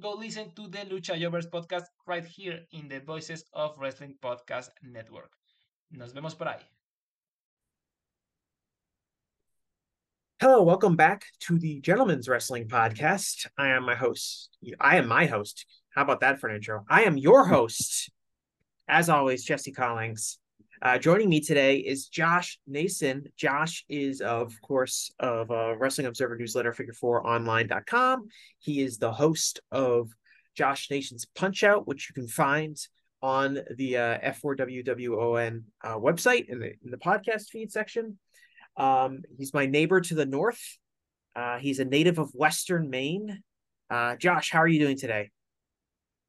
go listen to the Lucha Jovers podcast right here in the Voices of Wrestling Podcast Network. Nos vemos por ahí. Hello, welcome back to the Gentlemen's Wrestling Podcast. I am my host. I am my host. How about that for an intro? I am your host, as always, Jesse Collings. Uh, joining me today is Josh Nason. Josh is, of course, of uh, Wrestling Observer newsletter, figure4online.com. He is the host of Josh Nason's Punch Out, which you can find on the uh, F4WWON uh, website in the, in the podcast feed section. Um, he's my neighbor to the north. Uh, he's a native of Western Maine. Uh, Josh, how are you doing today?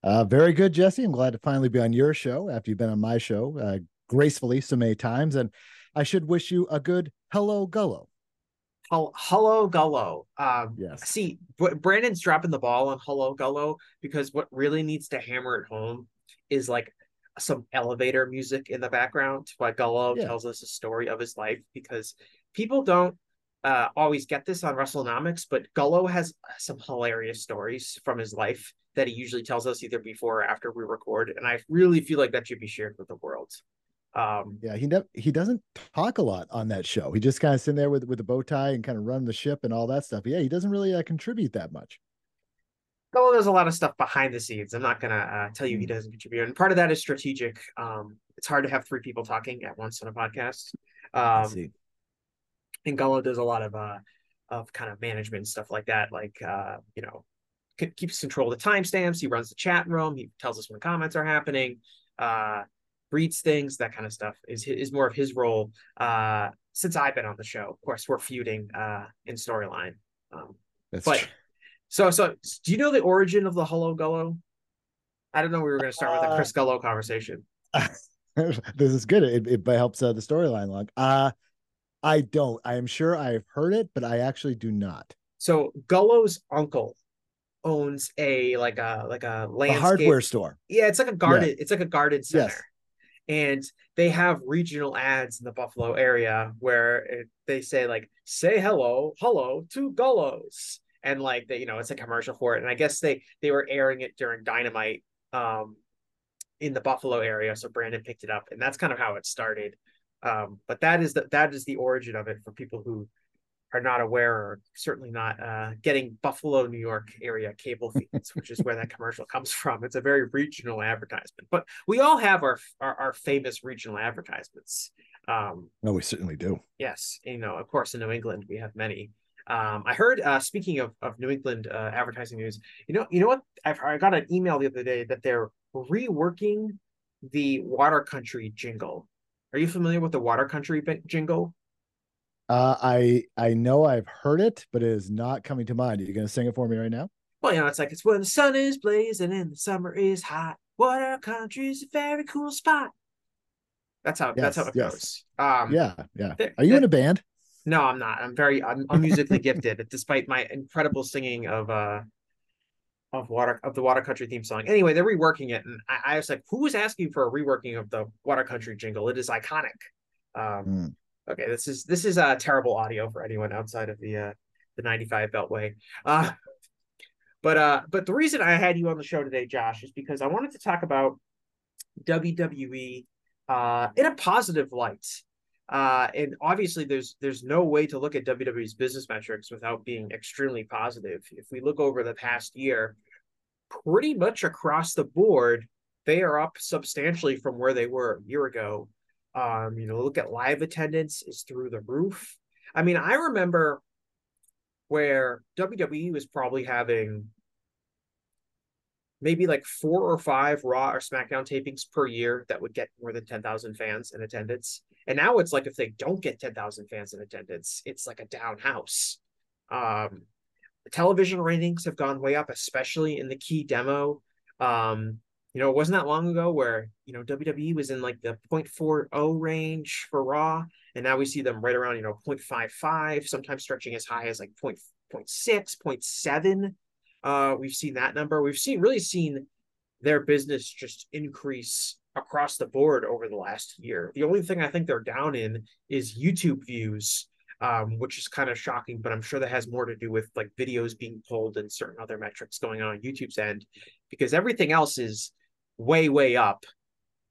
Uh, very good, Jesse. I'm glad to finally be on your show after you've been on my show uh, gracefully so many times. And I should wish you a good hello, Gullo. Hello, Gullo. Um, yes. See, Brandon's dropping the ball on Hello, Gullo because what really needs to hammer it home is like some elevator music in the background while Gullo yeah. tells us a story of his life because people don't uh, always get this on WrestleNomics, but Gullo has some hilarious stories from his life that he usually tells us either before or after we record, and I really feel like that should be shared with the world. Um, yeah, he ne- he doesn't talk a lot on that show. He just kind of sitting there with with the bow tie and kind of run the ship and all that stuff. Yeah, he doesn't really uh, contribute that much. Well, there's a lot of stuff behind the scenes. I'm not gonna uh, tell you he hmm. doesn't contribute, and part of that is strategic. Um, it's hard to have three people talking at once on a podcast. Um, see. And Gullo does a lot of uh of kind of management stuff like that, like uh, you know, keeps control of the timestamps. He runs the chat room. He tells us when comments are happening. Uh, reads things, that kind of stuff is is more of his role. Uh, since I've been on the show, of course, we're feuding uh, in storyline. Um, That's but true. so so, do you know the origin of the Hello Gullo? I don't know. We were going to start with a Chris Gullo conversation. this is good. It, it helps uh, the storyline along. Uh, I don't. I am sure I've heard it, but I actually do not. So Gullo's uncle owns a like a like a landscape a hardware store. Yeah, it's like a garden. Yeah. It's like a garden center. Yes. And they have regional ads in the Buffalo area where it, they say like "say hello, hello to Gullos," and like they, you know, it's a commercial for it. And I guess they they were airing it during Dynamite um, in the Buffalo area, so Brandon picked it up, and that's kind of how it started. Um, but that is the that is the origin of it for people who are not aware or certainly not uh, getting Buffalo, New York area cable feeds, which is where that commercial comes from. It's a very regional advertisement, but we all have our our, our famous regional advertisements. Um, no, we certainly do. Yes, you know, of course, in New England we have many. Um, I heard, uh, speaking of, of New England uh, advertising news, you know, you know what? I've, I got an email the other day that they're reworking the Water Country jingle. Are you familiar with the Water Country jingle? Uh, I I know I've heard it, but it is not coming to mind. Are you going to sing it for me right now? Well, you know, it's like it's when the sun is blazing and the summer is hot. Water country is a very cool spot. That's how yes, that's how it yes. goes. Um, yeah, yeah. Are you in a band? No, I'm not. I'm very I'm, I'm musically gifted, despite my incredible singing of uh of water of the water country theme song. Anyway, they're reworking it, and I, I was like, who was asking for a reworking of the water country jingle? It is iconic. Um, mm. Okay, this is this is uh terrible audio for anyone outside of the uh the 95 Beltway. Uh but uh but the reason I had you on the show today, Josh, is because I wanted to talk about WWE uh in a positive light. Uh and obviously there's there's no way to look at WWE's business metrics without being extremely positive. If we look over the past year, pretty much across the board, they are up substantially from where they were a year ago um, you know, look at live attendance is through the roof. I mean, I remember where WWE was probably having maybe like four or five Raw or SmackDown tapings per year that would get more than 10,000 fans in attendance. And now it's like if they don't get 10,000 fans in attendance, it's like a down house. Um, television ratings have gone way up, especially in the key demo Um, you know, it wasn't that long ago where, you know, WWE was in like the 0.40 range for Raw, and now we see them right around, you know, 0.55, sometimes stretching as high as like 0. 0.6, 0.7. Uh, we've seen that number. We've seen really seen their business just increase across the board over the last year. The only thing I think they're down in is YouTube views, um, which is kind of shocking, but I'm sure that has more to do with like videos being pulled and certain other metrics going on on YouTube's end because everything else is way, way up.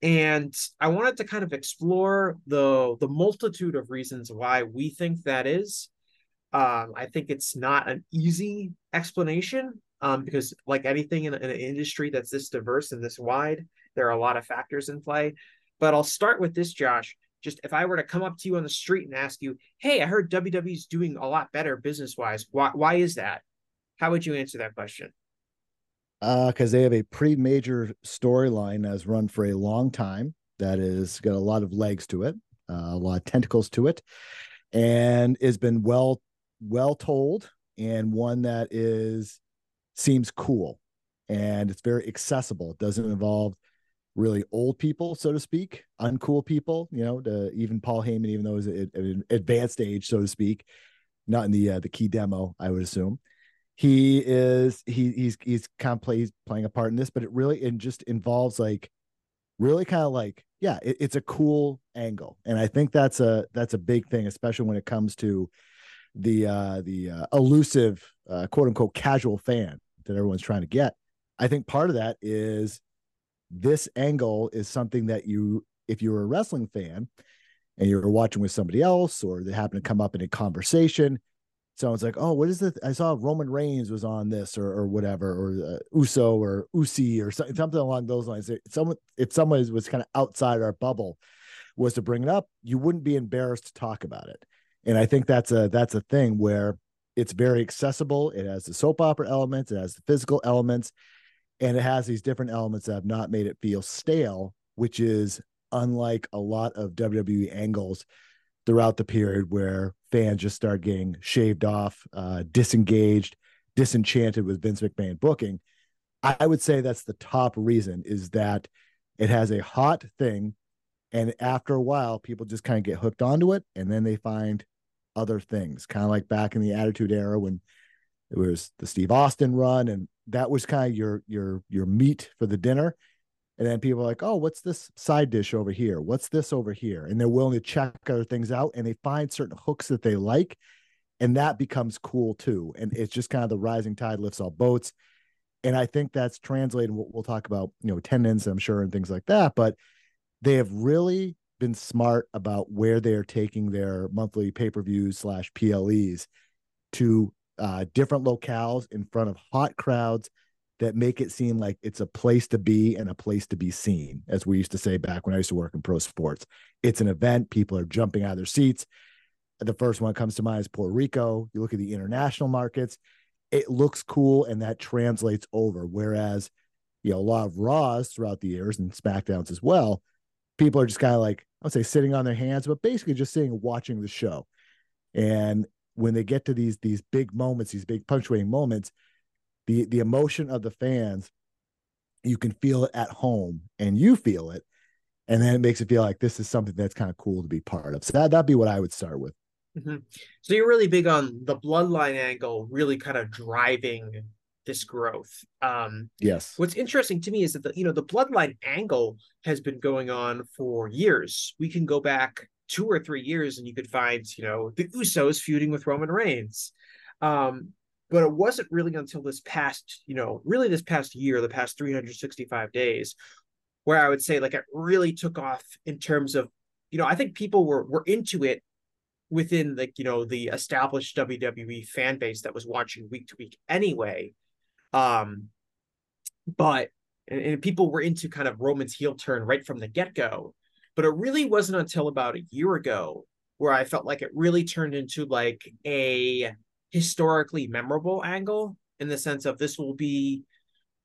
And I wanted to kind of explore the the multitude of reasons why we think that is. Um, I think it's not an easy explanation um, because, like anything in, in, an industry that's this diverse and this wide, there are a lot of factors in play. But I'll start with this, Josh. Just if I were to come up to you on the street and ask you, "Hey, I heard WWE's doing a lot better business wise. Why? Why is that?" How would you answer that question? Because uh, they have a pretty major storyline that's run for a long time that has got a lot of legs to it, uh, a lot of tentacles to it, and has been well well told and one that is seems cool and it's very accessible. It doesn't involve really old people, so to speak, uncool people. You know, to even Paul Heyman, even though he's at an advanced age, so to speak, not in the uh, the key demo, I would assume he is he he's he's kind of play, he's playing a part in this, but it really and just involves like really kind of like yeah, it, it's a cool angle, and I think that's a that's a big thing, especially when it comes to the uh the uh, elusive uh, quote unquote casual fan that everyone's trying to get. I think part of that is this angle is something that you if you're a wrestling fan and you're watching with somebody else or they happen to come up in a conversation someone's like, "Oh, what is this? I saw Roman Reigns was on this, or or whatever, or uh, Uso or Usi or something, something along those lines." Someone, if someone was kind of outside our bubble, was to bring it up, you wouldn't be embarrassed to talk about it. And I think that's a that's a thing where it's very accessible. It has the soap opera elements, it has the physical elements, and it has these different elements that have not made it feel stale, which is unlike a lot of WWE angles throughout the period where fans just start getting shaved off, uh, disengaged, disenchanted with Vince McMahon booking. I would say that's the top reason is that it has a hot thing. And after a while, people just kind of get hooked onto it and then they find other things, kind of like back in the Attitude Era when it was the Steve Austin run. And that was kind of your your your meat for the dinner. And then people are like, oh, what's this side dish over here? What's this over here? And they're willing to check other things out and they find certain hooks that they like. And that becomes cool too. And it's just kind of the rising tide lifts all boats. And I think that's translated. We'll, we'll talk about, you know, attendance, I'm sure, and things like that. But they have really been smart about where they're taking their monthly pay per views slash PLEs to uh, different locales in front of hot crowds that make it seem like it's a place to be and a place to be seen, as we used to say back when I used to work in pro sports. It's an event, people are jumping out of their seats. The first one comes to mind is Puerto Rico. You look at the international markets, it looks cool and that translates over. Whereas, you know, a lot of Raws throughout the years and SmackDowns as well, people are just kind of like, I would say sitting on their hands, but basically just sitting watching the show. And when they get to these these big moments, these big punctuating moments, the the emotion of the fans you can feel it at home and you feel it. And then it makes it feel like this is something that's kind of cool to be part of. So that, that'd be what i would start with. Mm-hmm. so you're really big on the bloodline angle really kind of driving this growth. Um yes. what's interesting to me is that the you know the bloodline angle has been going on for years. We can go back two or three years and you could find you know the usos feuding with roman reigns. Um but it wasn't really until this past, you know, really this past year, the past 365 days, where I would say like it really took off in terms of, you know, I think people were were into it within like, you know, the established WWE fan base that was watching week to week anyway. Um, but and, and people were into kind of Roman's heel turn right from the get-go. But it really wasn't until about a year ago where I felt like it really turned into like a historically memorable angle in the sense of this will be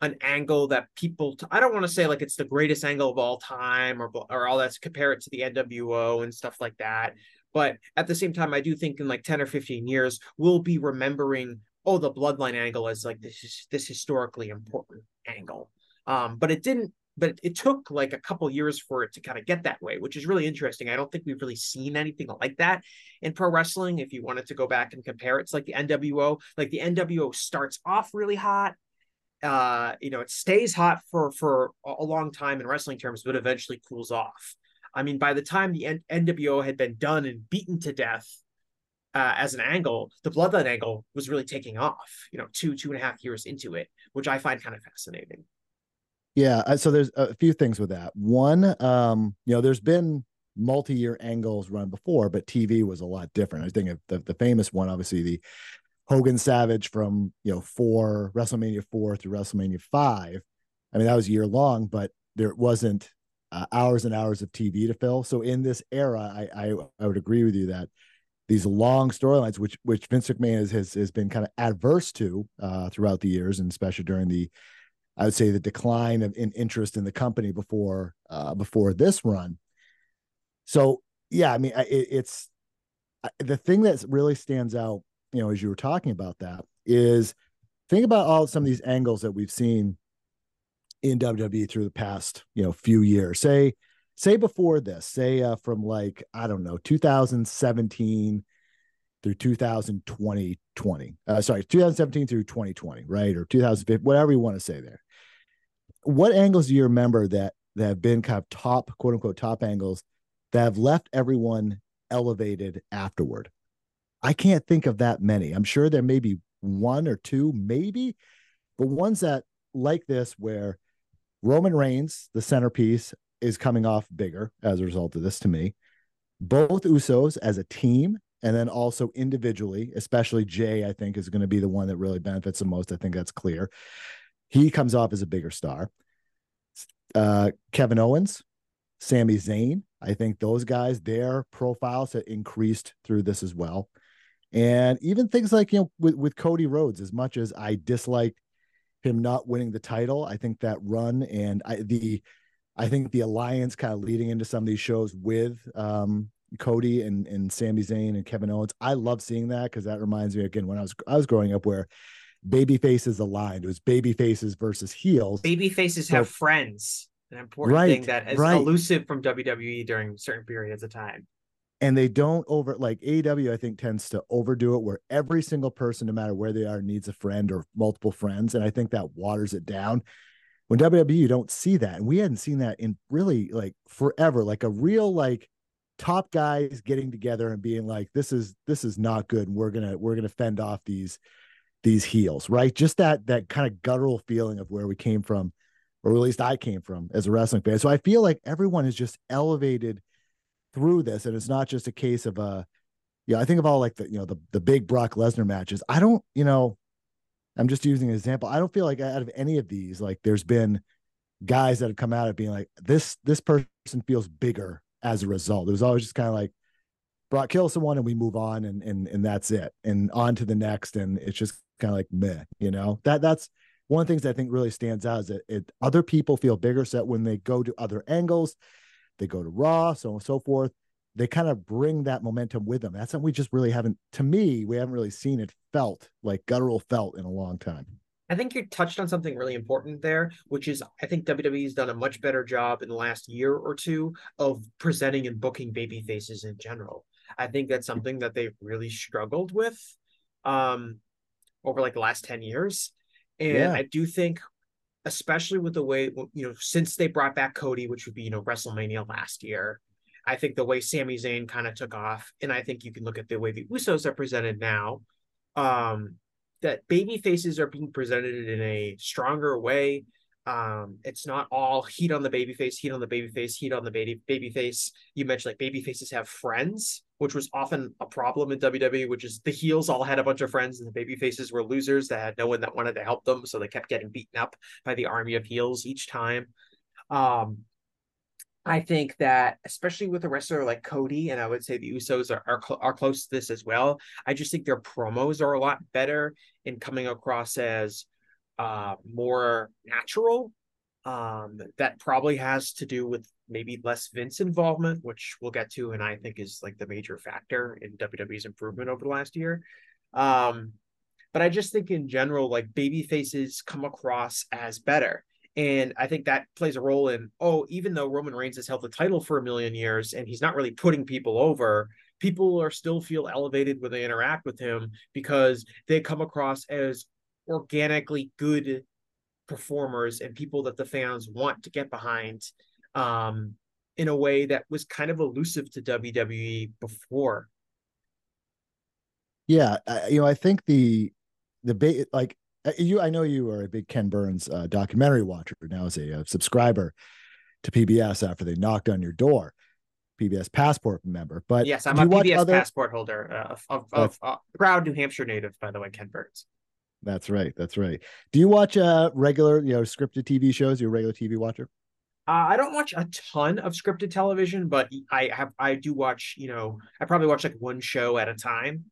an angle that people I don't want to say like it's the greatest angle of all time or or all that's compare it to the NWO and stuff like that but at the same time I do think in like 10 or 15 years we'll be remembering oh the bloodline angle as like this is this historically important angle Um, but it didn't. But it took like a couple years for it to kind of get that way, which is really interesting. I don't think we've really seen anything like that in pro wrestling. If you wanted to go back and compare, it's like the NWO. Like the NWO starts off really hot, uh, you know, it stays hot for for a long time in wrestling terms, but eventually cools off. I mean, by the time the NWO had been done and beaten to death uh, as an angle, the Bloodline angle was really taking off. You know, two two and a half years into it, which I find kind of fascinating. Yeah, uh, so there's a few things with that. One, um, you know, there's been multi-year angles run before, but TV was a lot different. I think the the famous one, obviously, the Hogan Savage from you know four WrestleMania four through WrestleMania five. I mean, that was year long, but there wasn't uh, hours and hours of TV to fill. So in this era, I, I I would agree with you that these long storylines, which which Vince McMahon has has, has been kind of adverse to uh, throughout the years, and especially during the I would say the decline of in interest in the company before uh, before this run. So yeah, I mean, it, it's the thing that really stands out you know, as you were talking about that, is think about all some of these angles that we've seen in WWE through the past, you know, few years. Say, say before this, say uh, from like I don't know, 2017 through 2020, 20. Uh, sorry, 2017 through 2020, right, or 2015, whatever you want to say there. What angles do you remember that that have been kind of top, quote unquote, top angles that have left everyone elevated afterward? I can't think of that many. I'm sure there may be one or two, maybe, but ones that like this where Roman Reigns, the centerpiece, is coming off bigger as a result of this to me. Both Usos as a team, and then also individually, especially Jay, I think is going to be the one that really benefits the most. I think that's clear. He comes off as a bigger star. Uh, Kevin Owens, Sami Zayn, I think those guys, their profiles have increased through this as well and even things like you know with, with cody rhodes as much as i dislike him not winning the title i think that run and I, the i think the alliance kind of leading into some of these shows with um, cody and and Sami Zayn and kevin owens i love seeing that because that reminds me again when i was i was growing up where baby faces aligned it was baby faces versus heels baby faces so, have friends an important right, thing that is right. elusive from wwe during certain periods of time and they don't over like AEW, I think tends to overdo it where every single person, no matter where they are, needs a friend or multiple friends. And I think that waters it down. When WWE, you don't see that. And we hadn't seen that in really like forever, like a real like top guys getting together and being like, this is this is not good. And we're gonna we're gonna fend off these these heels, right? Just that that kind of guttural feeling of where we came from, or at least I came from as a wrestling fan. So I feel like everyone is just elevated through this, and it's not just a case of a, uh, yeah. I think of all like the you know the the big Brock Lesnar matches. I don't, you know, I'm just using an example. I don't feel like out of any of these, like there's been guys that have come out of being like this this person feels bigger as a result. It was always just kind of like Brock kills someone and we move on and and and that's it. And on to the next. And it's just kind of like meh, you know. That that's one of the things I think really stands out is that it, other people feel bigger. So when they go to other angles, they go to Raw, so on and so forth. They kind of bring that momentum with them. That's something we just really haven't, to me, we haven't really seen it felt like guttural felt in a long time. I think you touched on something really important there, which is I think WWE's done a much better job in the last year or two of presenting and booking baby faces in general. I think that's something that they've really struggled with um, over like the last 10 years. And yeah. I do think especially with the way you know since they brought back Cody, which would be you know WrestleMania last year. I think the way Sami Zayn kind of took off, and I think you can look at the way the Usos are presented now, um, that baby faces are being presented in a stronger way. Um, it's not all heat on the baby face, heat on the baby face, heat on the baby baby face. You mentioned like baby faces have friends, which was often a problem in WWE, which is the heels all had a bunch of friends and the baby faces were losers that had no one that wanted to help them, so they kept getting beaten up by the army of heels each time. Um, I think that especially with a wrestler like Cody, and I would say the Usos are are, cl- are close to this as well. I just think their promos are a lot better in coming across as uh, more natural. Um, that probably has to do with maybe less Vince involvement, which we'll get to, and I think is like the major factor in WWE's improvement over the last year. Um, but I just think in general, like baby faces come across as better. And I think that plays a role in, oh, even though Roman Reigns has held the title for a million years and he's not really putting people over, people are still feel elevated when they interact with him because they come across as organically good performers and people that the fans want to get behind um, in a way that was kind of elusive to WWE before. Yeah, you know, I think the the ba- like uh, you I know you are a big Ken Burns uh, documentary watcher now as a, a, subscriber to PBS after they knocked on your door. PBS passport member, but yes, I'm a PBS other... passport holder uh, of, of, of uh, proud New Hampshire native, by the way, Ken Burns. That's right. That's right. Do you watch uh regular, you know, scripted TV shows? You're a regular TV watcher? Uh, I don't watch a ton of scripted television, but I have I do watch. You know, I probably watch like one show at a time.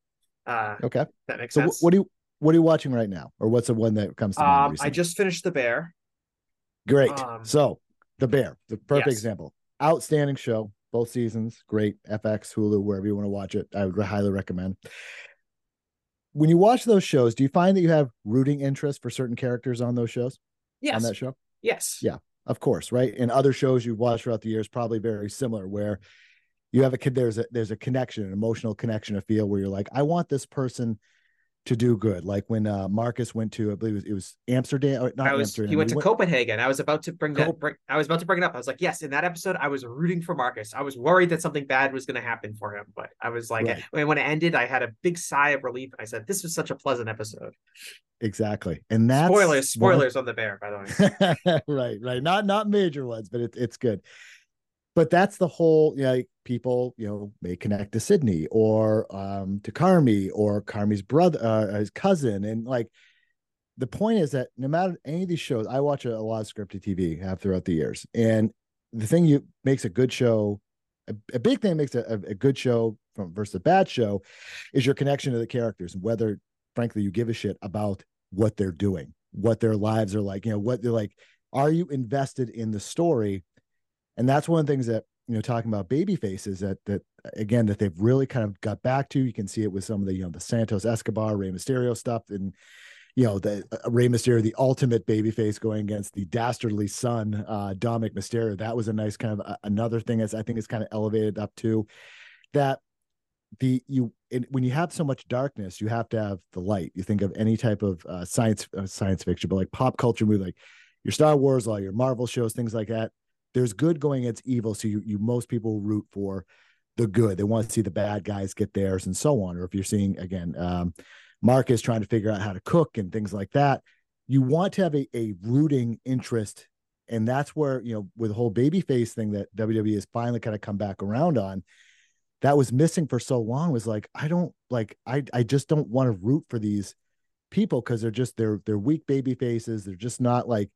Uh, okay, that makes so sense. what do you what are you watching right now, or what's the one that comes to mind? Um, I just finished The Bear. Great. Um, so The Bear, the perfect yes. example. Outstanding show, both seasons. Great. FX, Hulu, wherever you want to watch it. I would highly recommend when you watch those shows, do you find that you have rooting interest for certain characters on those shows? Yes. On that show? Yes. Yeah, of course, right? And other shows you've watched throughout the years, probably very similar, where you have a kid, there's a there's a connection, an emotional connection, a feel where you're like, I want this person to do good. Like when uh, Marcus went to, I believe it was, it was Amsterdam. Or not was, Amsterdam. He went to went, Copenhagen. I was about to bring that. Bring, I was about to bring it up. I was like, yes, in that episode, I was rooting for Marcus. I was worried that something bad was going to happen for him, but I was like, right. when it ended, I had a big sigh of relief. I said, this was such a pleasant episode. Exactly, and that's spoilers. Spoilers one... on the bear, by the way. right, right. Not not major ones, but it, it's good but that's the whole you know, like people you know may connect to sydney or um to carmy or carmy's brother uh, his cousin. And like the point is that no matter any of these shows i watch a, a lot of scripted tv have throughout the years. And the thing you makes a good show a, a big thing makes a, a, good show from versus a bad show is your connection to the characters and whether frankly you give a shit about what they're doing what their lives are like. You know what they're like are you invested in the story and that's one of the things that you know talking about baby faces that that again that they've really kind of got back to. You can see it with some of the you know the santos escobar Rey mysterio stuff and you know the uh, Rey mysterio the ultimate baby face going against the dastardly son uh dominik mysterio. That was a nice kind of uh, another thing as i think is kind of elevated up to that the you when you have so much darkness you have to have the light. You think of any type of uh, science uh, science fiction but like pop culture movie like your star wars all your marvel shows things like that there's good going against evil. So you, you most people root for the good. They want to see the bad guys get theirs and so on. Or if you're seeing again, um, Marcus trying to figure out how to cook and things like that, you want to have a, a rooting interest. And that's where, you know, with the whole baby face thing that WWE has finally kind of come back around on, that was missing for so long was like, I don't like, I, I just don't want to root for these people because they're just, they're, they're weak baby faces. They're just not like,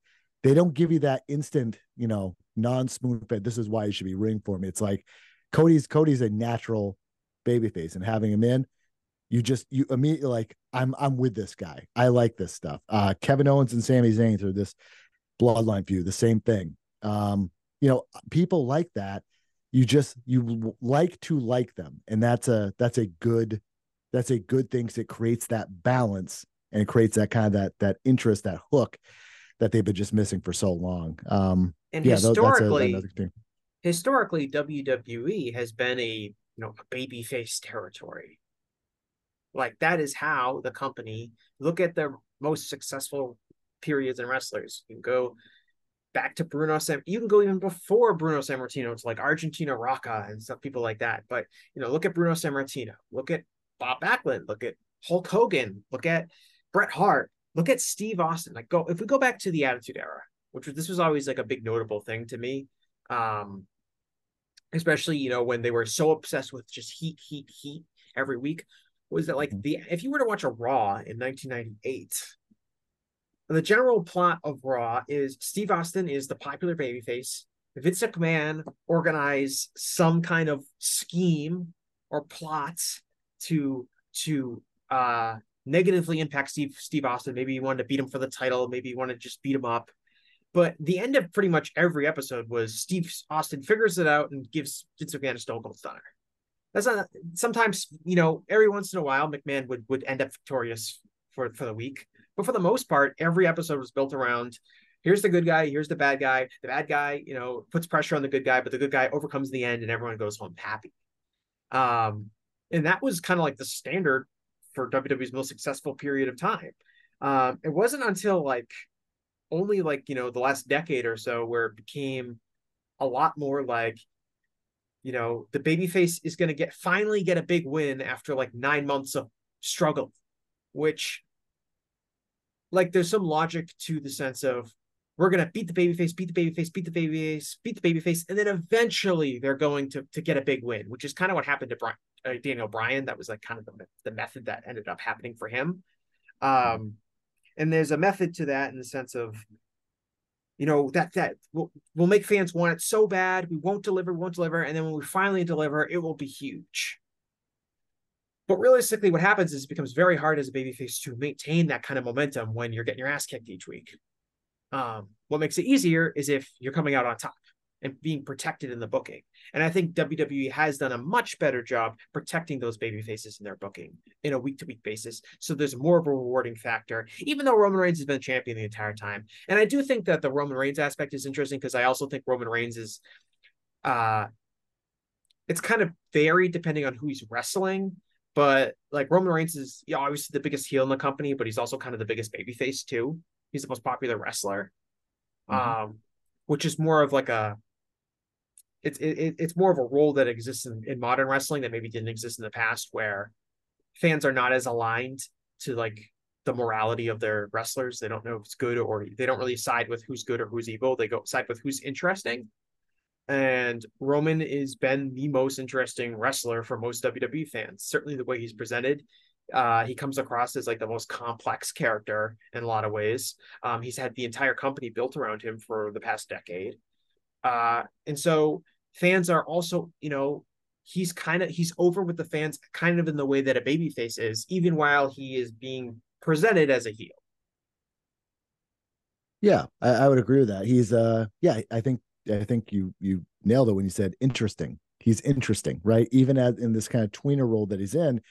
they don't give you that instant, you know, non-spoon fed. This is why you should be rooting for me. It's like Cody's Cody's a natural baby face, and having him in, you just you immediately like I'm I'm with this guy. I like this stuff. Uh, Kevin Owens and Sami Zayn through this bloodline feud, the same thing. Um, you know, people like that. You just you like to like them, and that's a that's a good that's a good thing. Cause it creates that balance and it creates that kind of that that interest, that hook that they've been just missing for so long. Um, and yeah, historically, a, historically, WWE has been a you know a babyface territory. Like that is how the company look at the most successful periods in wrestlers. You can go back to Bruno Sam. You can go even before Bruno Sammartino to like Argentina Rocca and stuff, people like that. But you know, look at Bruno Sammartino. Look at Bob Backlund. Look at Hulk Hogan. Look at Bret Hart. Look at Steve Austin. Like go if we go back to the Attitude Era which was this was always like a big notable thing to me. Um, especially you know when they were so obsessed with just heat, heat, heat every week. Was that like mm-hmm. the if you were to watch a Raw in 1998, the general plot of Raw is Steve Austin is the popular babyface. Vince McMahon organized some kind of scheme or plots to to uh negatively impact Steve Steve Austin. Maybe he wanted to beat him for the title. Maybe he wanted to just beat him up. But the end of pretty much every episode was Steve Austin figures it out and gives McMahon a Stone Cold Stunner. That's not sometimes, you know, every once in a while McMahon would would end up victorious for for the week. But for the most part, every episode was built around here's the good guy, here's the bad guy. The bad guy, you know, puts pressure on the good guy, but the good guy overcomes the end, and everyone goes home happy. Um, and that was kind of like the standard for WWE's most successful period of time. Um, it wasn't until like only like you know the last decade or so where it became a lot more like you know the babyface is going to get finally get a big win after like nine months of struggle which like there's some logic to the sense of we're going to beat the babyface beat the babyface beat the babyface beat the babyface and then eventually they're going to to get a big win which is kind of what happened to Brian, uh, daniel bryan. That was like kind of the, the method that ended up happening for him. Um and there's a method to that in the sense of you know that that will will make fans want it so bad we won't deliver we won't deliver and then when we finally deliver it will be huge. But realistically what happens is it becomes very hard as a babyface to maintain that kind of momentum when you're getting your ass kicked each week um, what makes it easier is if you're coming out on top and being protected in the booking. And I think WWE has done a much better job protecting those baby faces in their booking in a week to week basis. So there's more of a rewarding factor, even though Roman Reigns has been champion the entire time. And I do think that the Roman Reigns aspect is interesting because I also think Roman Reigns is uh it's kind of varied depending on who he's wrestling. But like Roman Reigns is obviously the biggest heel in the company, but he's also kind of the biggest babyface too. He's the most popular wrestler. Mm-hmm. Um, which is more of like a it's it, it's more of a role that exists in, in modern wrestling that maybe didn't exist in the past where fans are not as aligned to like the morality of their wrestlers they don't know if it's good or they don't really side with who's good or who's evil they go side with who's interesting and roman has been the most interesting wrestler for most wwe fans certainly the way he's presented uh, he comes across as like the most complex character in a lot of ways. Um, he's had the entire company built around him for the past decade. Uh, and so fans are also, you know, he's kind of he's over with the fans kind of in the way that a babyface is, even while he is being presented as a heel. Yeah, I, I would agree with that. He's uh yeah, I think I think you you nailed it when you said interesting. He's interesting, right? Even as in this kind of tweener role that he's in,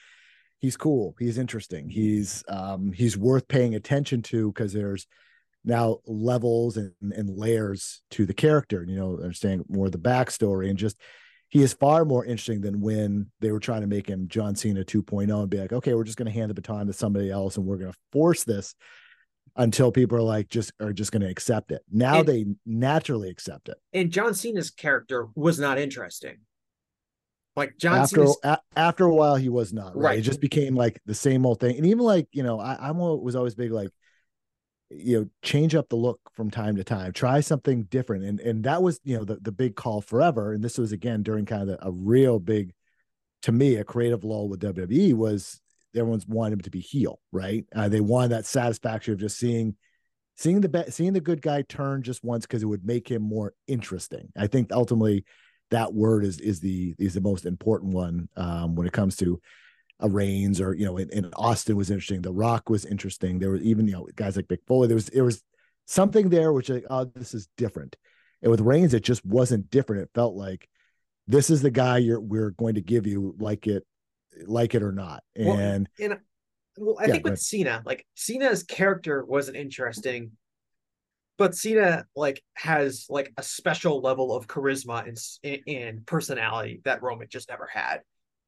he's cool. He's interesting. He's um he's worth paying attention to because there's now levels and, and layers to the character, you know, understanding more of the backstory and just he is far more interesting than when they were trying to make him John Cena 2.0 and be like, okay, we're just going to hand the baton to somebody else and we're going to force this until people are like just are just going to accept it. Now and, they naturally accept it. And John Cena's character was not interesting. Like John after a, after a while he was not right? right. It just became like the same old thing. And even like you know I I'm was always big like you know change up the look from time to time try something different and and that was you know the, the big call forever and this was again during kind of the, a real big to me a creative lull with wwe was everyone's wanted him to be heel right uh, they wanted that satisfaction of just seeing seeing the be- seeing the good guy turn just once because it would make him more interesting i think ultimately that word is is the is the most important one um, when it comes to a Reigns or you know, in, Austin was interesting. The Rock was interesting. There were even you know guys like Mick Foley. There was there was something there which like oh this is different. And with Reigns, it just wasn't different. It felt like this is the guy you're we're going to give you like it like it or not. And well, and, well I yeah, think with Cena, like Cena's character wasn't interesting, but Cena like has like a special level of charisma and and personality that Roman just never had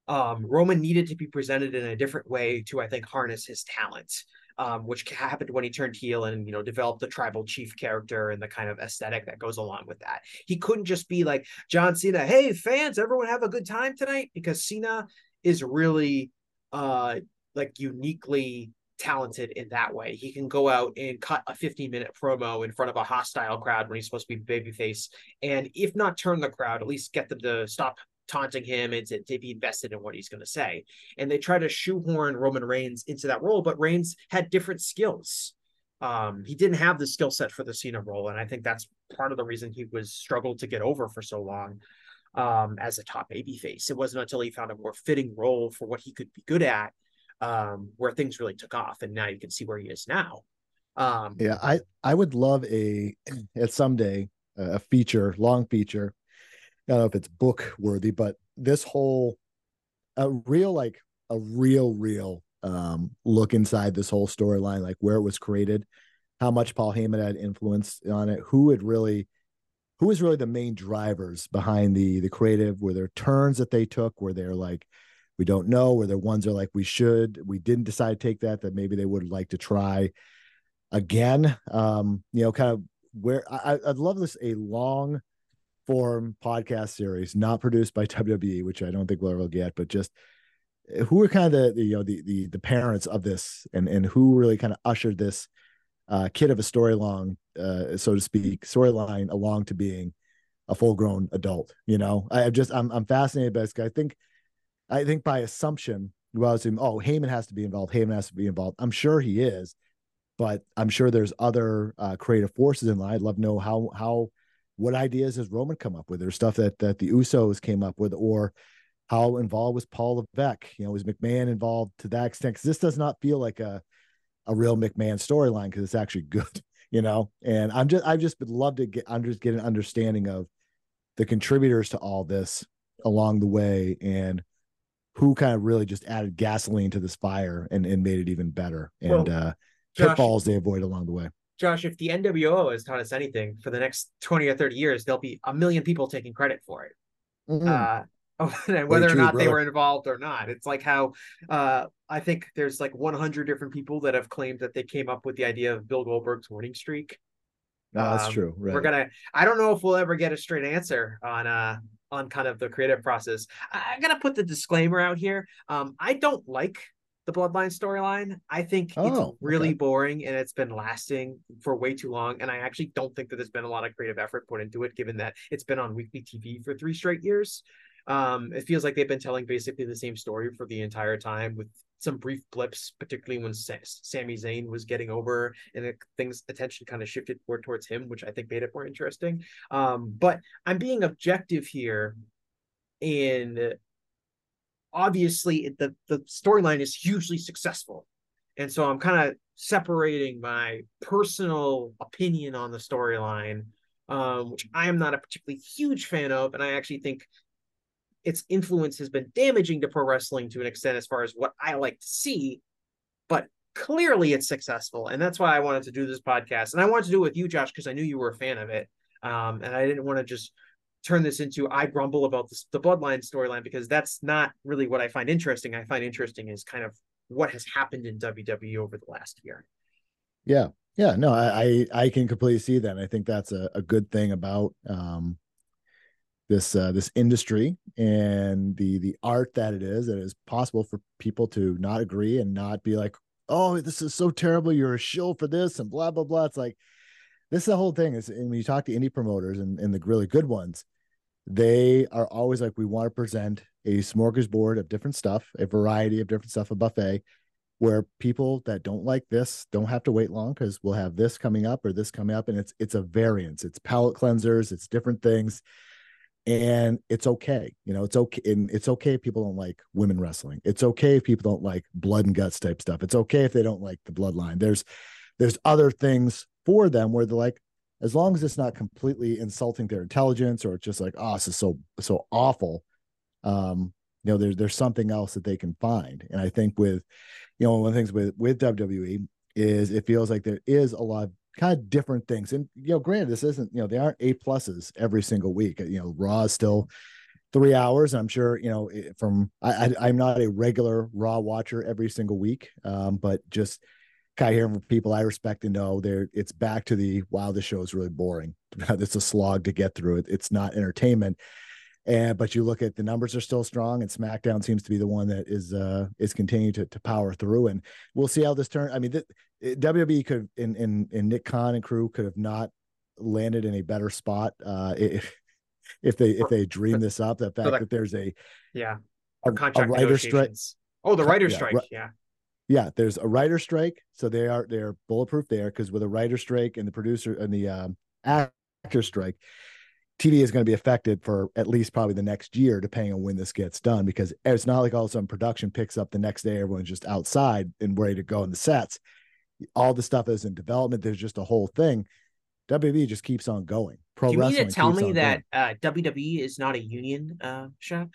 um, Roman needed to be presented in a different way to, I think, harness his talents, um, which happened when he turned heel and you know developed the tribal chief character and the kind of aesthetic that goes along with that. He couldn't just be like John Cena, "Hey fans, everyone have a good time tonight," because Cena is really uh like uniquely talented in that way. He can go out and cut a 15 minute promo in front of a hostile crowd when he's supposed to be babyface, and if not turn the crowd, at least get them to stop taunting him and to, to be invested in what he's going to say. And they try to shoehorn Roman Reigns into that role, but Reigns had different skills. Um, he didn't have the skill set for the Cena role, and I think that's part of the reason he was struggled to get over for so long um, as a top babyface. It wasn't until he found a more fitting role for what he could be good at um, where things really took off, and now you can see where he is now. Um, yeah, I I would love a at someday a feature, long feature I don't know if it's book worthy, but this whole a real like a real real um look inside this whole storyline, like where it was created. how much Paul Heyman had influence on it, who had really who was really the main drivers behind the the creative were there turns that they took were they're like we don't know where there ones are like we should we didn't decide to take that that maybe they would like to try again um you know kind of where I, i'd love this a long form podcast series not produced by wwe which i don't think we'll ever get but just eh, who are kind of the, the you know the, the the parents of this and and who really kind of ushered this uh, kid of a storyline, uh, so to speak, storyline along to being a full grown adult. You know, I just I'm I'm fascinated by this guy. I think I think by assumption, well, assume, oh, Heyman has to be involved. Heyman has to be involved. I'm sure he is, but I'm sure there's other uh, creative forces in line. I'd love to know how how what ideas has Roman come up with, or stuff that that the Usos came up with, or how involved was Paul Levesque? You know, was McMahon involved to that extent? Because this does not feel like a a real McMahon storyline because it's actually good, you know. And I'm just I've just would love to get I'm get an understanding of the contributors to all this along the way and who kind of really just added gasoline to this fire and, and made it even better and well, uh pitfalls they avoid along the way. Josh, if the NWO has taught us anything for the next 20 or 30 years, there'll be a million people taking credit for it. Mm-hmm. Uh, whether or not they were involved or not. It's like how uh, I think there's like 100 different people that have claimed that they came up with the idea of Bill Goldberg's winning streak. No, that's um, true. Right. We're gonna. I don't know if we'll ever get a straight answer on uh on kind of the creative process. I, I gotta put the disclaimer out here. Um, I don't like the Bloodline storyline. I think oh, it's really okay. boring and it's been lasting for way too long. And I actually don't think that there's been a lot of creative effort put into it, given that it's been on weekly TV for three straight years. Um, it feels like they've been telling basically the same story for the entire time with some brief blips, particularly when Sa- Sami Zayn was getting over and it, things attention kind of shifted more towards him, which I think made it more interesting. Um, but I'm being objective here and obviously the the storyline is hugely successful and so i'm kind of separating my personal opinion on the storyline um, which i am not a particularly huge fan of and i actually think its influence has been damaging to pro wrestling to an extent as far as what I like to see, but clearly it's successful. And that's why I wanted to do this podcast. And I wanted to do it with you, Josh, because I knew you were a fan of it. Um, and I didn't want to just turn this into I grumble about this, the bloodline storyline because that's not really what I find interesting. I find interesting is kind of what has happened in WWE over the last year. Yeah. Yeah. No, I, I, I can completely see that. And I think that's a, a good thing about um this uh, this industry and the the art that it is that it is possible for people to not agree and not be like oh this is so terrible. You're a shill for this and blah blah blah. It's like this is the whole thing is and when you talk to indie promoters and, and the really good ones they are always like we want to present a smorgasbord of different stuff a variety of different stuff a buffet where people that don't like this don't have to wait long because we'll have this coming up or this coming up and it's it's a variance. It's palate cleansers. It's different things and it's okay you know it's okay and it's okay if people don't like women wrestling. It's okay if people don't like blood and guts type stuff. It's okay if they don't like the bloodline. There's there's other things for them where they're like as long as it's not completely insulting their intelligence or it's just like oh this is so so awful um you know there's there's something else that they can find. And i think with you know one of the things with with wwe is it feels like there is a lot kind of different things. And you know, granted, this isn't you know they aren't A pluses every single week. You know, Raw is still three hours. I'm sure you know from I, I am not a regular Raw watcher every single week, um, but just kind of hearing from people I respect and know there it's back to the wow, this show is really boring. it's a slog to get through it. It's not entertainment. And but you look at the numbers are still strong, and SmackDown seems to be the one that is uh is continuing to, to power through. And we'll see how this turn. I mean, th- WWE could in in in Nick Khan and crew could have not landed in a better spot uh if if they if they dream this up. The fact that there's a yeah a, contract a writer strike. Oh, the writer yeah, strike. Yeah. Yeah, there's a writer strike, so they are they're bulletproof there because with a writer strike and the producer and the um, actor strike, TV is going to be affected for at least probably the next year, depending on when this gets done, because it's not like all of a sudden production picks up the next day, everyone's just outside and ready to go in the sets. All the stuff is in development. There's just a whole thing. WWE just keeps on going. Pro Do you mean to tell me that uh, WWE is not a union uh, shop?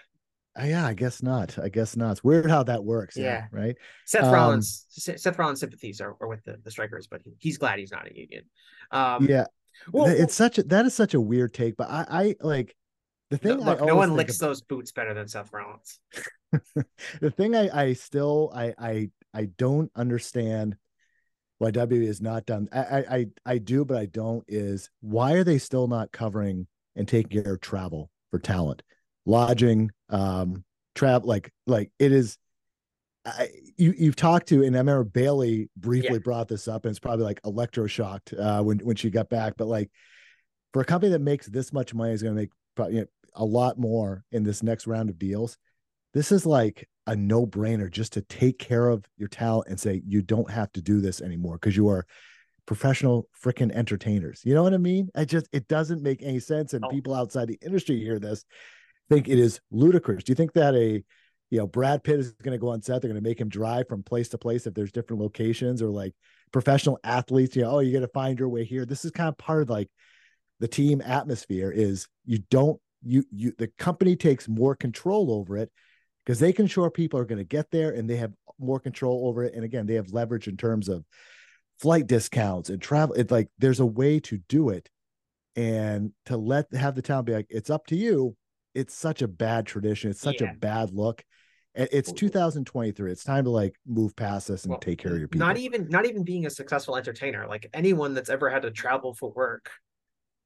yeah, I guess not. I guess not. It's weird how that works. Yeah. Yeah. right. Seth Um, Rollins, Seth Rollins' sympathies are, are with the, the strikers, but he, he's glad he's not a union. Um, yeah. Well, it's such a that is such a weird take, but I, I like the thing. I look, no one licks ab- those boots better than Seth Rollins. the thing I, I still I I I don't understand why WWE is not done. I, I I I do, but I don't. Is why are they still not covering and taking care of travel for talent, lodging, um, travel? Like like it is. I, you you've talked to, and I remember Bayley briefly Yeah. brought this up, and it's probably like electroshocked uh, when when she got back. But like for a company that makes this much money is going to make probably you know, a lot more in this next round of deals. This is like a no brainer just to take care of your talent and say you don't have to do this anymore because you are professional freaking entertainers. You know what I mean? I just it doesn't make any sense, and Oh. people outside the industry hear this think it is ludicrous. Do you think that a you know Brad Pitt is going to go on set? They're going to make him drive from place to place if there's different locations, or like professional athletes. You know, oh, you got to find your way here. This is kind of part of like the team atmosphere. Is you don't you you the company takes more control over it because they can ensure people are going to get there and they have more control over it. And again, they have leverage in terms of flight discounts and travel. It's like there's a way to do it. And to let have the town be like, it's up to you. It's such a bad tradition. It's such Yeah. a bad look. It's 2023. It's time to like move past this and Well, take care of your people. Not even not even being a successful entertainer. Like anyone that's ever had to travel for work,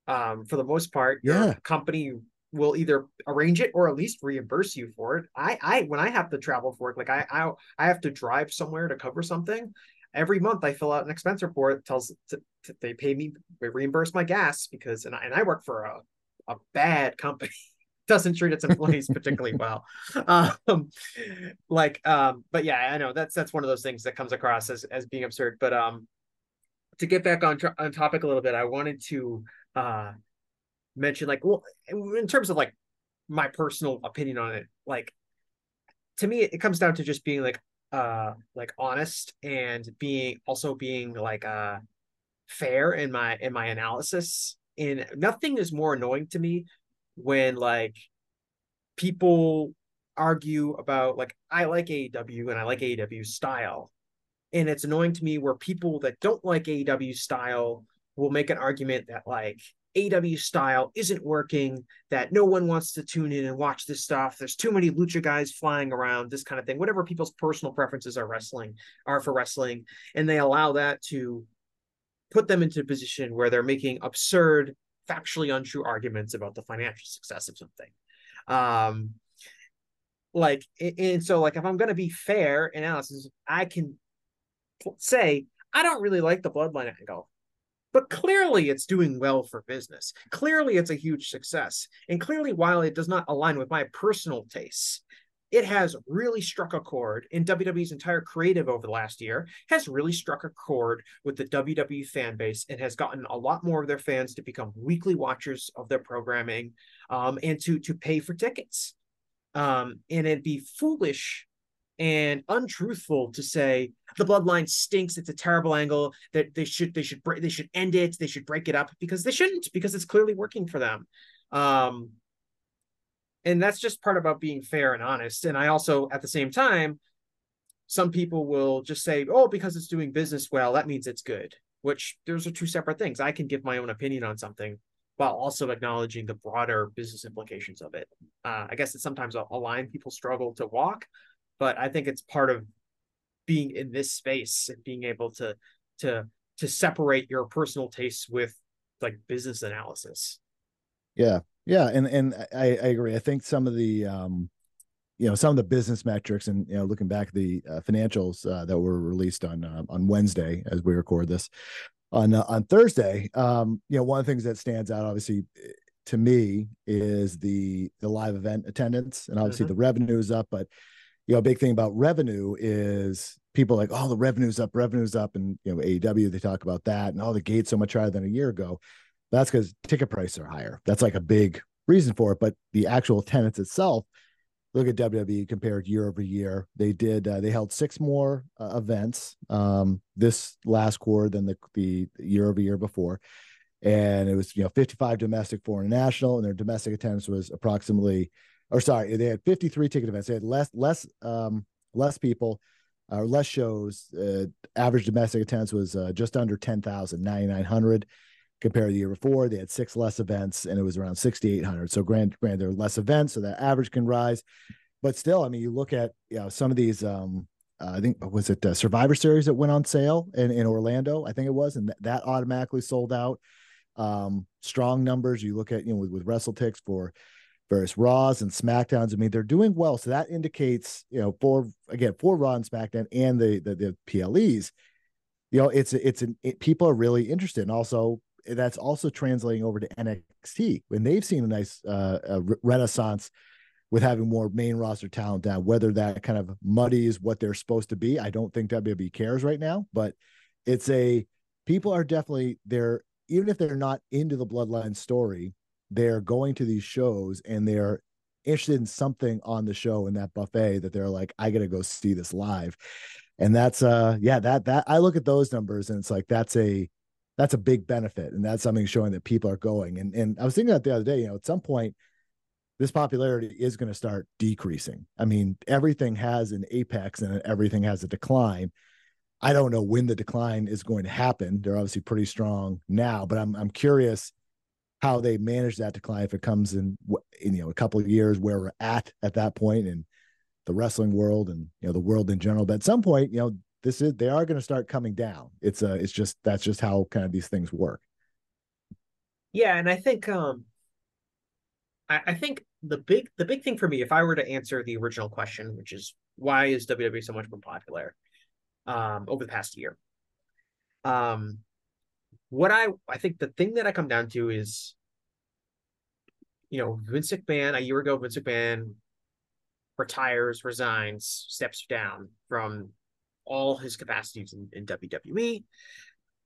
um, for the most part, your Yeah. company will either arrange it or at least reimburse you for it. I I when I have to travel for work, like I I, I have to drive somewhere to cover something. Every month I fill out an expense report. Tells t- t- they pay me they reimburse my gas because and I, and I work for a a bad company. Doesn't treat its employees particularly well. Um, like um, but yeah, I know that's that's one of those things that comes across as as being absurd. But um, to get back on on topic a little bit, I wanted to uh mention like well in terms of like my personal opinion on it like to me it comes down to just being like uh like honest and being also being like uh fair in my in my analysis and nothing is more annoying to me when like people argue about like I like AEW and I like AEW style and it's annoying to me where people that don't like AEW style will make an argument that like AEW style isn't working, that no one wants to tune in and watch this stuff. There's too many lucha guys flying around, this kind of thing. Whatever people's personal preferences are wrestling are for wrestling, and they allow that to put them into a position where they're making absurd, factually untrue arguments about the financial success of something. Um, like, and- so like if I'm gonna be fair in analysis, I can say I don't really like the bloodline angle, but clearly it's doing well for business. Clearly it's a huge success, and clearly while it does not align with my personal tastes, it has really struck a chord in WWE's entire creative over the last year. Has really struck a chord with the WWE fan base and has gotten a lot more of their fans to become weekly watchers of their programming, um, and to to pay for tickets. Um, and it'd be foolish and untruthful to say the bloodline stinks it's a terrible angle that they should they should break they should end it they should break it up because they shouldn't because it's clearly working for them um and that's just part about being fair and honest. And i also at the same time some people will just say oh because it's doing business well that means it's good which those are two separate things. I can give my own opinion on something while also acknowledging the broader business implications of it. Uh, i guess it's sometimes a, a line people struggle to walk but I think it's part of being in this space and being able to to to separate your personal tastes with like business analysis. Yeah, yeah, and and I, I agree. I think some of the um, you know, some of the business metrics, and you know, looking back at the uh, financials uh, that were released on uh, on Wednesday as we record this on uh, on Thursday, um, you know, one of the things that stands out, obviously, to me, is the the live event attendance, and obviously Mhm. the revenue is up, but you know, a big thing about revenue is people like, oh, the revenue's up, revenue's up, and you know, AEW they talk about that, and oh, the gate's so much higher than a year ago. That's because ticket prices are higher. That's like a big reason for it. But the actual attendance itself, look at WWE compared year over year. They did uh, they held six more uh, events um, this last quarter than the the year over year before, and it was you know 55 domestic, four international, and their domestic attendance was approximately or sorry, they had 53 ticket events. They had less less um less people or less shows. Uh, average domestic attendance was uh, just under 10,000, 9,900 compared to the year before. They had six less events and it was around 6,800. So grand, grand, there are less events, so that average can rise. But still, I mean, you look at you know some of these. Um, uh, I think was it uh, Survivor Series that went on sale in, in Orlando. I think it was, and th- that automatically sold out. Um, strong numbers. You look at you know with, with WrestleTix for various Raws and SmackDowns. I mean, they're doing well. So that indicates, you know, for again, for Raw and SmackDown and the the, the PLEs, you know, it's it's an it, people are really interested, and also that's also translating over to NXT when they've seen a nice uh, a renaissance with having more main roster talent down. Whether that kind of muddies what they're supposed to be, I don't think WWE cares right now, but it's a people are definitely they're even if they're not into the bloodline story they're going to these shows and they're interested in something on the show in that buffet that they're like, I gotta go see this live. And that's uh yeah, that that I look at those numbers and it's like that's a that's a big benefit. And that's something showing that people are going. And and I was thinking that the other day, you know, at some point this popularity is going to start decreasing. I mean, everything has an apex and everything has a decline. I don't know when the decline is going to happen. They're obviously pretty strong now, but I'm I'm curious how they manage that decline if it comes in, in you know a couple of years where we're at at that point in the wrestling world and you know the world in general. But at some point, you know, this is they are going to start coming down. It's uh it's just that's just how kind of these things work. Yeah, and I think um I, I think the big the big thing for me, if I were to answer the original question, which is why is WWE so much more popular um over the past year? Um what I I think the thing that I come down to is, you know, Vince McMahon a year ago, Vince McMahon retires, resigns, steps down from all his capacities in, in WWE.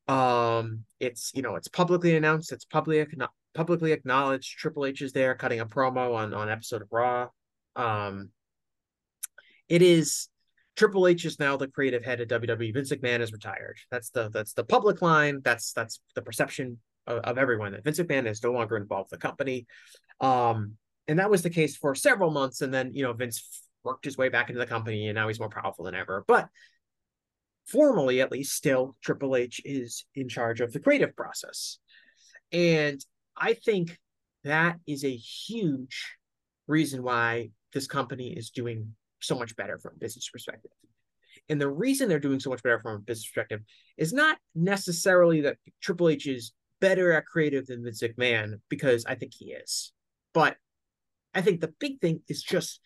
Um, it's you know, it's publicly announced, it's publicly publicly acknowledged. Triple H is there cutting a promo on on episode of Raw. Um, it is Triple H is now the creative head of WWE. Vince McMahon is retired. That's the that's the public line. That's that's the perception of, of everyone that Vince McMahon is no longer involved with the company. Um, and that was the case for several months. And then you know Vince worked his way back into the company, and now he's more powerful than ever. But formally, at least, still Triple H is in charge of the creative process, and I think that is a huge reason why this company is doing so much better from a business perspective. And the reason they're doing so much better from a business perspective is not necessarily that Triple H is better at creative than Vince McMahon, because I think he is. But I think the big thing is just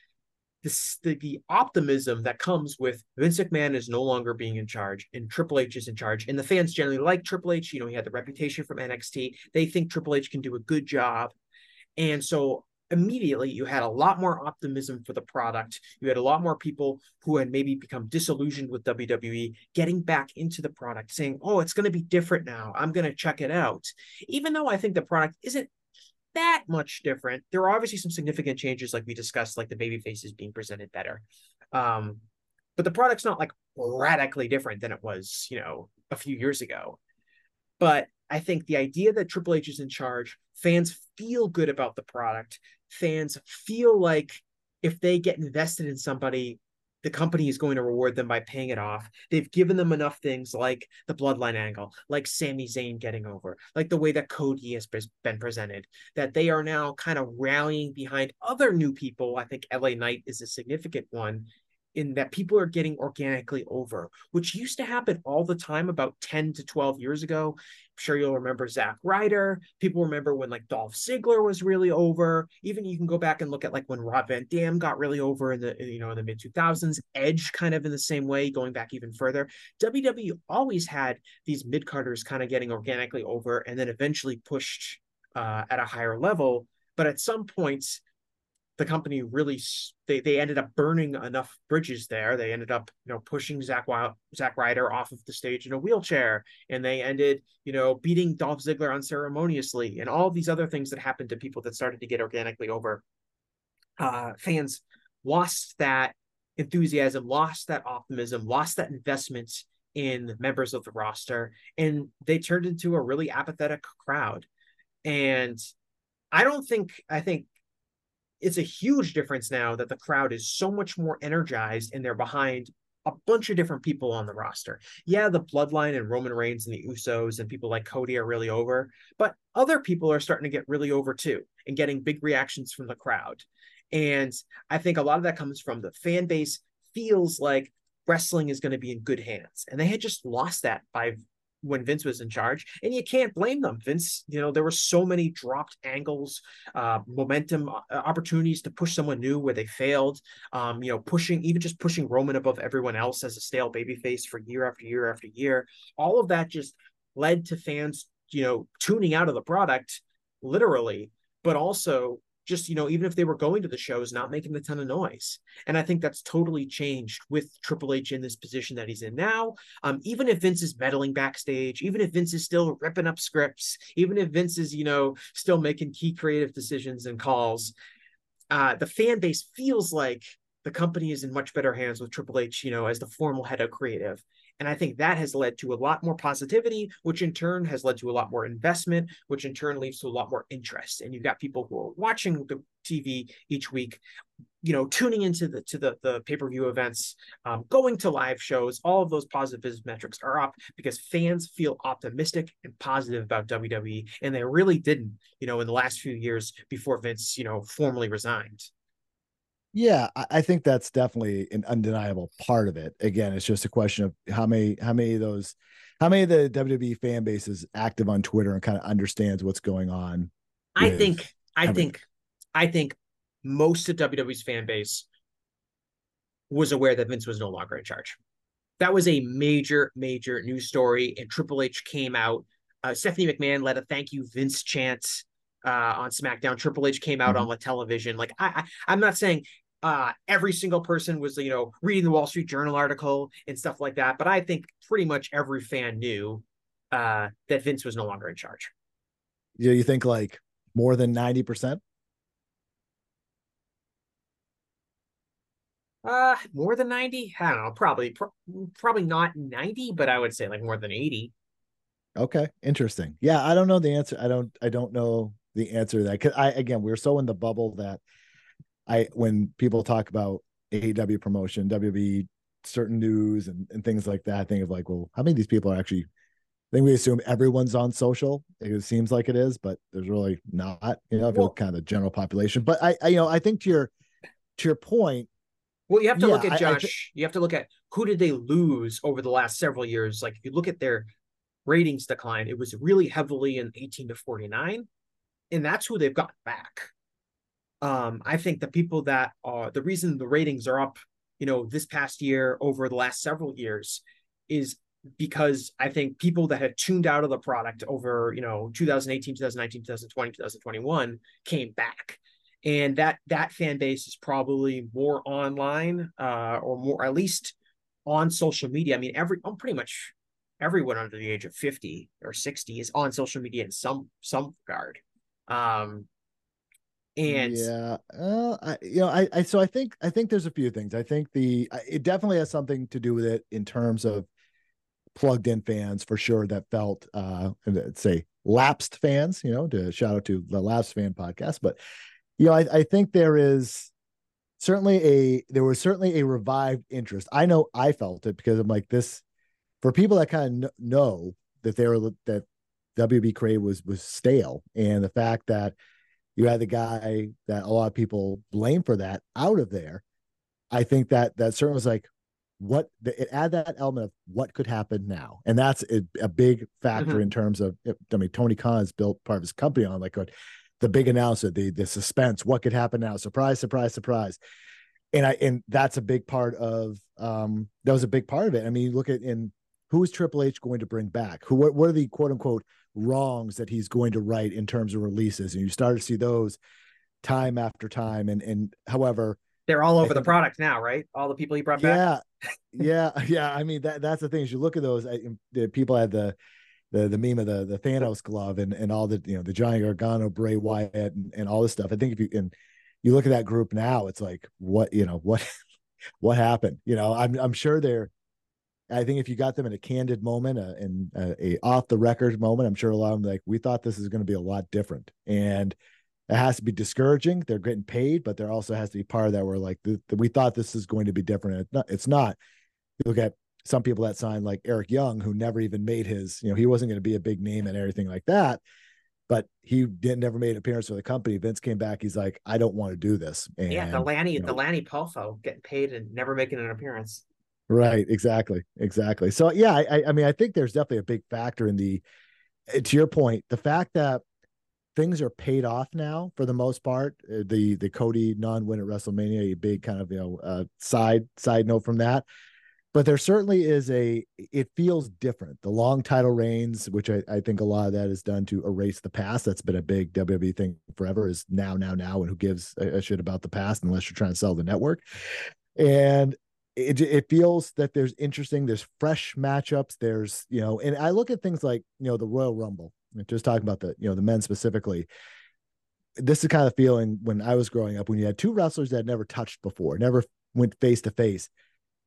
the, the optimism that comes with Vince McMahon is no longer being in charge and Triple H is in charge. And the fans generally like Triple H. You know, he had the reputation from NXT. They think Triple H can do a good job. And so immediately you had a lot more optimism for the product. You had a lot more people who had maybe become disillusioned with WWE getting back into the product, saying, Oh, it's going to be different now. I'm going to check it out. Even though I think the product isn't that much different, there are obviously some significant changes, like we discussed, like the baby faces being presented better. Um, but the product's not like radically different than it was, you know, a few years ago. But I think the idea that Triple H is in charge, fans feel good about the product. Fans feel like if they get invested in somebody, the company is going to reward them by paying it off. They've given them enough things like the bloodline angle, like Sami Zayn getting over, like the way that Cody has been presented, that they are now kind of rallying behind other new people. I think LA Knight is a significant one in that people are getting organically over, which used to happen all the time about 10 to 12 years ago. Sure you'll remember Zack Ryder. People remember when like Dolph Ziggler was really over. Even you can go back and look at like when Rob Van Dam got really over in the you know in the mid 2000s. Edge kind of in the same way, going back even further. WWE always had these mid carders kind of getting organically over and then eventually pushed uh, at a higher level. But at some points, the company really they, they ended up burning enough bridges there. They ended up you know pushing Zach Wild, Zack Ryder off of the stage in a wheelchair, and they ended you know beating Dolph Ziggler unceremoniously, and all these other things that happened to people that started to get organically over. Uh, fans lost that enthusiasm, lost that optimism, lost that investment in members of the roster, and they turned into a really apathetic crowd. And I don't think I think it's a huge difference now that the crowd is so much more energized and they're behind a bunch of different people on the roster. Yeah, the bloodline and Roman Reigns and the Usos and people like Cody are really over, but other people are starting to get really over too and getting big reactions from the crowd. And I think a lot of that comes from the fan base feels like wrestling is going to be in good hands. And they had just lost that by when Vince was in charge, and you can't blame them. Vince, you know, there were so many dropped angles, uh, momentum uh, opportunities to push someone new where they failed. Um, you know, pushing even just pushing Roman above everyone else as a stale babyface for year after year after year. All of that just led to fans, you know, tuning out of the product, literally, but also just you know even if they were going to the shows not making a ton of noise. And i think that's totally changed with triple h in this position that he's in now. Um, even if vince is meddling backstage even if vince is still ripping up scripts even if vince is you know still making key creative decisions and calls uh, the fan base feels like the company is in much better hands with triple h you know as the formal head of creative and I think that has led to a lot more positivity, which in turn has led to a lot more investment, which in turn leads to a lot more interest. And you've got people who are watching the TV each week, you know, tuning into the to the, the pay-per-view events, um, going to live shows, all of those positive metrics are up because fans feel optimistic and positive about WWE. And they really didn't, you know, in the last few years before Vince, you know, formally resigned. Yeah, I think that's definitely an undeniable part of it. Again, it's just a question of how many how many of those how many of the WWE fan base is active on Twitter and kind of understands what's going on. I think I everything. think I think most of WWE's fan base was aware that Vince was no longer in charge. That was a major, major news story, and Triple H came out. Uh, Stephanie McMahon led a thank you Vince chant uh, on SmackDown. Triple H came out mm-hmm. on the television. Like I, I, am not saying uh, every single person was, you know, reading the Wall Street Journal article and stuff like that, but I think pretty much every fan knew uh, that Vince was no longer in charge. Yeah, you think like more than ninety percent? Uh, more than ninety? I don't know. Probably, pro- probably not ninety, but I would say like more than eighty. Okay, interesting. Yeah, I don't know the answer. I don't. I don't know the answer to that. Cause I again, we're so in the bubble that I when people talk about AEW promotion, WWE certain news and, and things like that, I think of like, well, how many of these people are actually I think we assume everyone's on social. It seems like it is, but there's really not, you know, if well, you look kind of the general population. But I, I, you know, I think to your to your point. Well, you have to yeah, look at Josh. I, I th- you have to look at who did they lose over the last several years. Like if you look at their ratings decline, it was really heavily in 18 to 49 and that's who they've got back. Um, I think the people that are the reason the ratings are up, you know, this past year over the last several years is because I think people that had tuned out of the product over, you know, 2018, 2019, 2020, 2021 came back. And that that fan base is probably more online uh, or more at least on social media. I mean, every I'm pretty much everyone under the age of 50 or 60 is on social media in some some regard. Um, and yeah, uh, I, you know, I, I, so I think, I think there's a few things. I think the, it definitely has something to do with it in terms of plugged in fans for sure that felt, uh, say lapsed fans, you know, to shout out to the lapsed fan podcast. But, you know, I, I think there is certainly a, there was certainly a revived interest. I know I felt it because I'm like this, for people that kind of know that they were, that WB Creative was was stale, and the fact that you had the guy that a lot of people blame for that out of there, I think that that certainly was like what it add that element of what could happen now, and that's a, a big factor mm-hmm. in terms of. I mean, Tony Khan has built part of his company on like the big announcement, the the suspense, what could happen now, surprise, surprise, surprise and I and that's a big part of um that was a big part of it. I mean, look at in who is Triple H going to bring back? Who what, what are the quote unquote wrongs that he's going to right in terms of releases? And you start to see those time after time. And and however, they're all over the product now, right? All the people he brought back. Yeah, yeah, yeah. I mean that that's the thing. Is you look at those, I, the people had the the the meme of the the Thanos glove and and all the you know the Johnny Gargano, Bray Wyatt, and, and all this stuff. I think if you and you look at that group now, it's like what you know what what happened. You know, I'm I'm sure they're I think if you got them in a candid moment uh, and uh, a off the record moment, I'm sure a lot of them like we thought this is going to be a lot different. And it has to be discouraging. They're getting paid, but there also has to be part of that where like the, the, we thought this is going to be different. It's not. It's not. You look at some people that signed like Eric Young, who never even made his, you know, he wasn't going to be a big name and everything like that. But he didn't never made an appearance for the company. Vince came back. He's like, I don't want to do this. And, yeah, the Lanny, you know, the Lanny Poffo getting paid and never making an appearance. Right. Exactly. Exactly. So yeah, I, I mean, I think there's definitely a big factor in the, eh, to your point, the fact that things are paid off now for the most part. Uh, The the Cody non-win at WrestleMania, a big kind of you know uh, side side note from that. But there certainly is a. It feels different. The long title reigns, which I, I think a lot of that is done to erase the past. That's been a big WWE thing forever. Is now, now, now, and who gives a, a shit about the past unless you're trying to sell the network? And it, it feels that there's interesting, there's fresh matchups. There's you know, and I look at things like you know the Royal Rumble just talking about the you know the men specifically this is kind of feeling when i was growing up when you had two wrestlers that never touched before never went face to face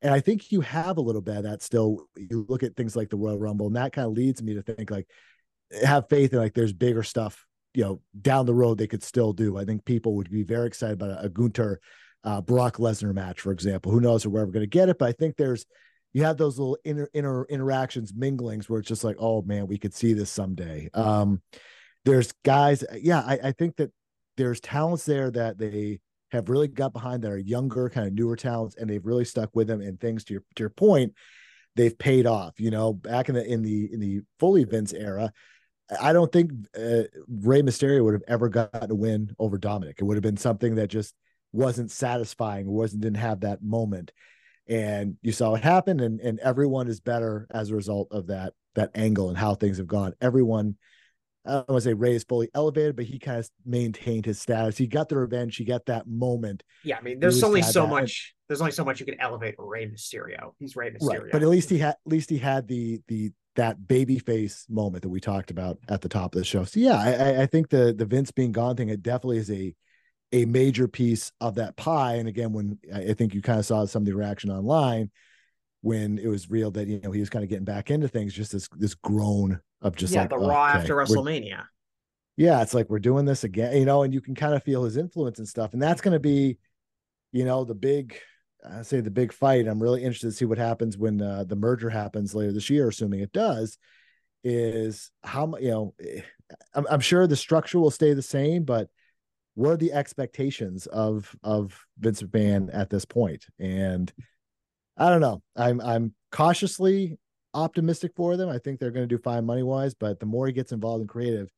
and i think you have a little bit of that still you look at things like the royal rumble and that kind of leads me to think like have faith in like there's bigger stuff you know down the road they could still do i think people would be very excited about a, a gunther uh, brock lesnar match for example. Who knows if we're going to get it but i think there's you have those little inner inner interactions minglings where it's just like oh man we could see this someday. Um there's guys yeah i, I think that there's talents there that they have really got behind that are younger kind of newer talents and they've really stuck with them and things to your to your point they've paid off you know? Back in the in the in the fully vince era i don't think uh, Rey mysterio would have ever gotten a win over dominik. It would have been something that just wasn't satisfying wasn't didn't have that moment and you saw it happen, and and everyone is better as a result of that that angle and how things have gone everyone I don't want to say Rey is fully elevated, but he kind of maintained his status. He got the revenge. He got that moment. Yeah, I mean, there's only so that. much. There's only so much you can elevate Rey Mysterio. He's Rey Mysterio. Right. But at least he had at least he had the the that baby face moment that we talked about at the top of the show. So yeah, I, I- I think the the Vince being gone thing, it definitely is a a major piece of that pie. And again, when I think you kind of saw some of the reaction online when it was real that you know he was kind of getting back into things, just this this groan of just yeah, like the "Oh, Raw okay, after we're- WrestleMania. yeah, it's like we're doing this again, you know, and you can kind of feel his influence and stuff. And that's going to be, you know, the big, I say the big fight. I'm really interested to see what happens when uh, the merger happens later this year, assuming it does. Is how you know, eh, I'm, I'm sure the structure will stay the same, but what are the expectations of of Vince McMahon at this point? And I don't know. I'm I'm cautiously optimistic for them. I think they're going to do fine money wise, but the more he gets involved in creative,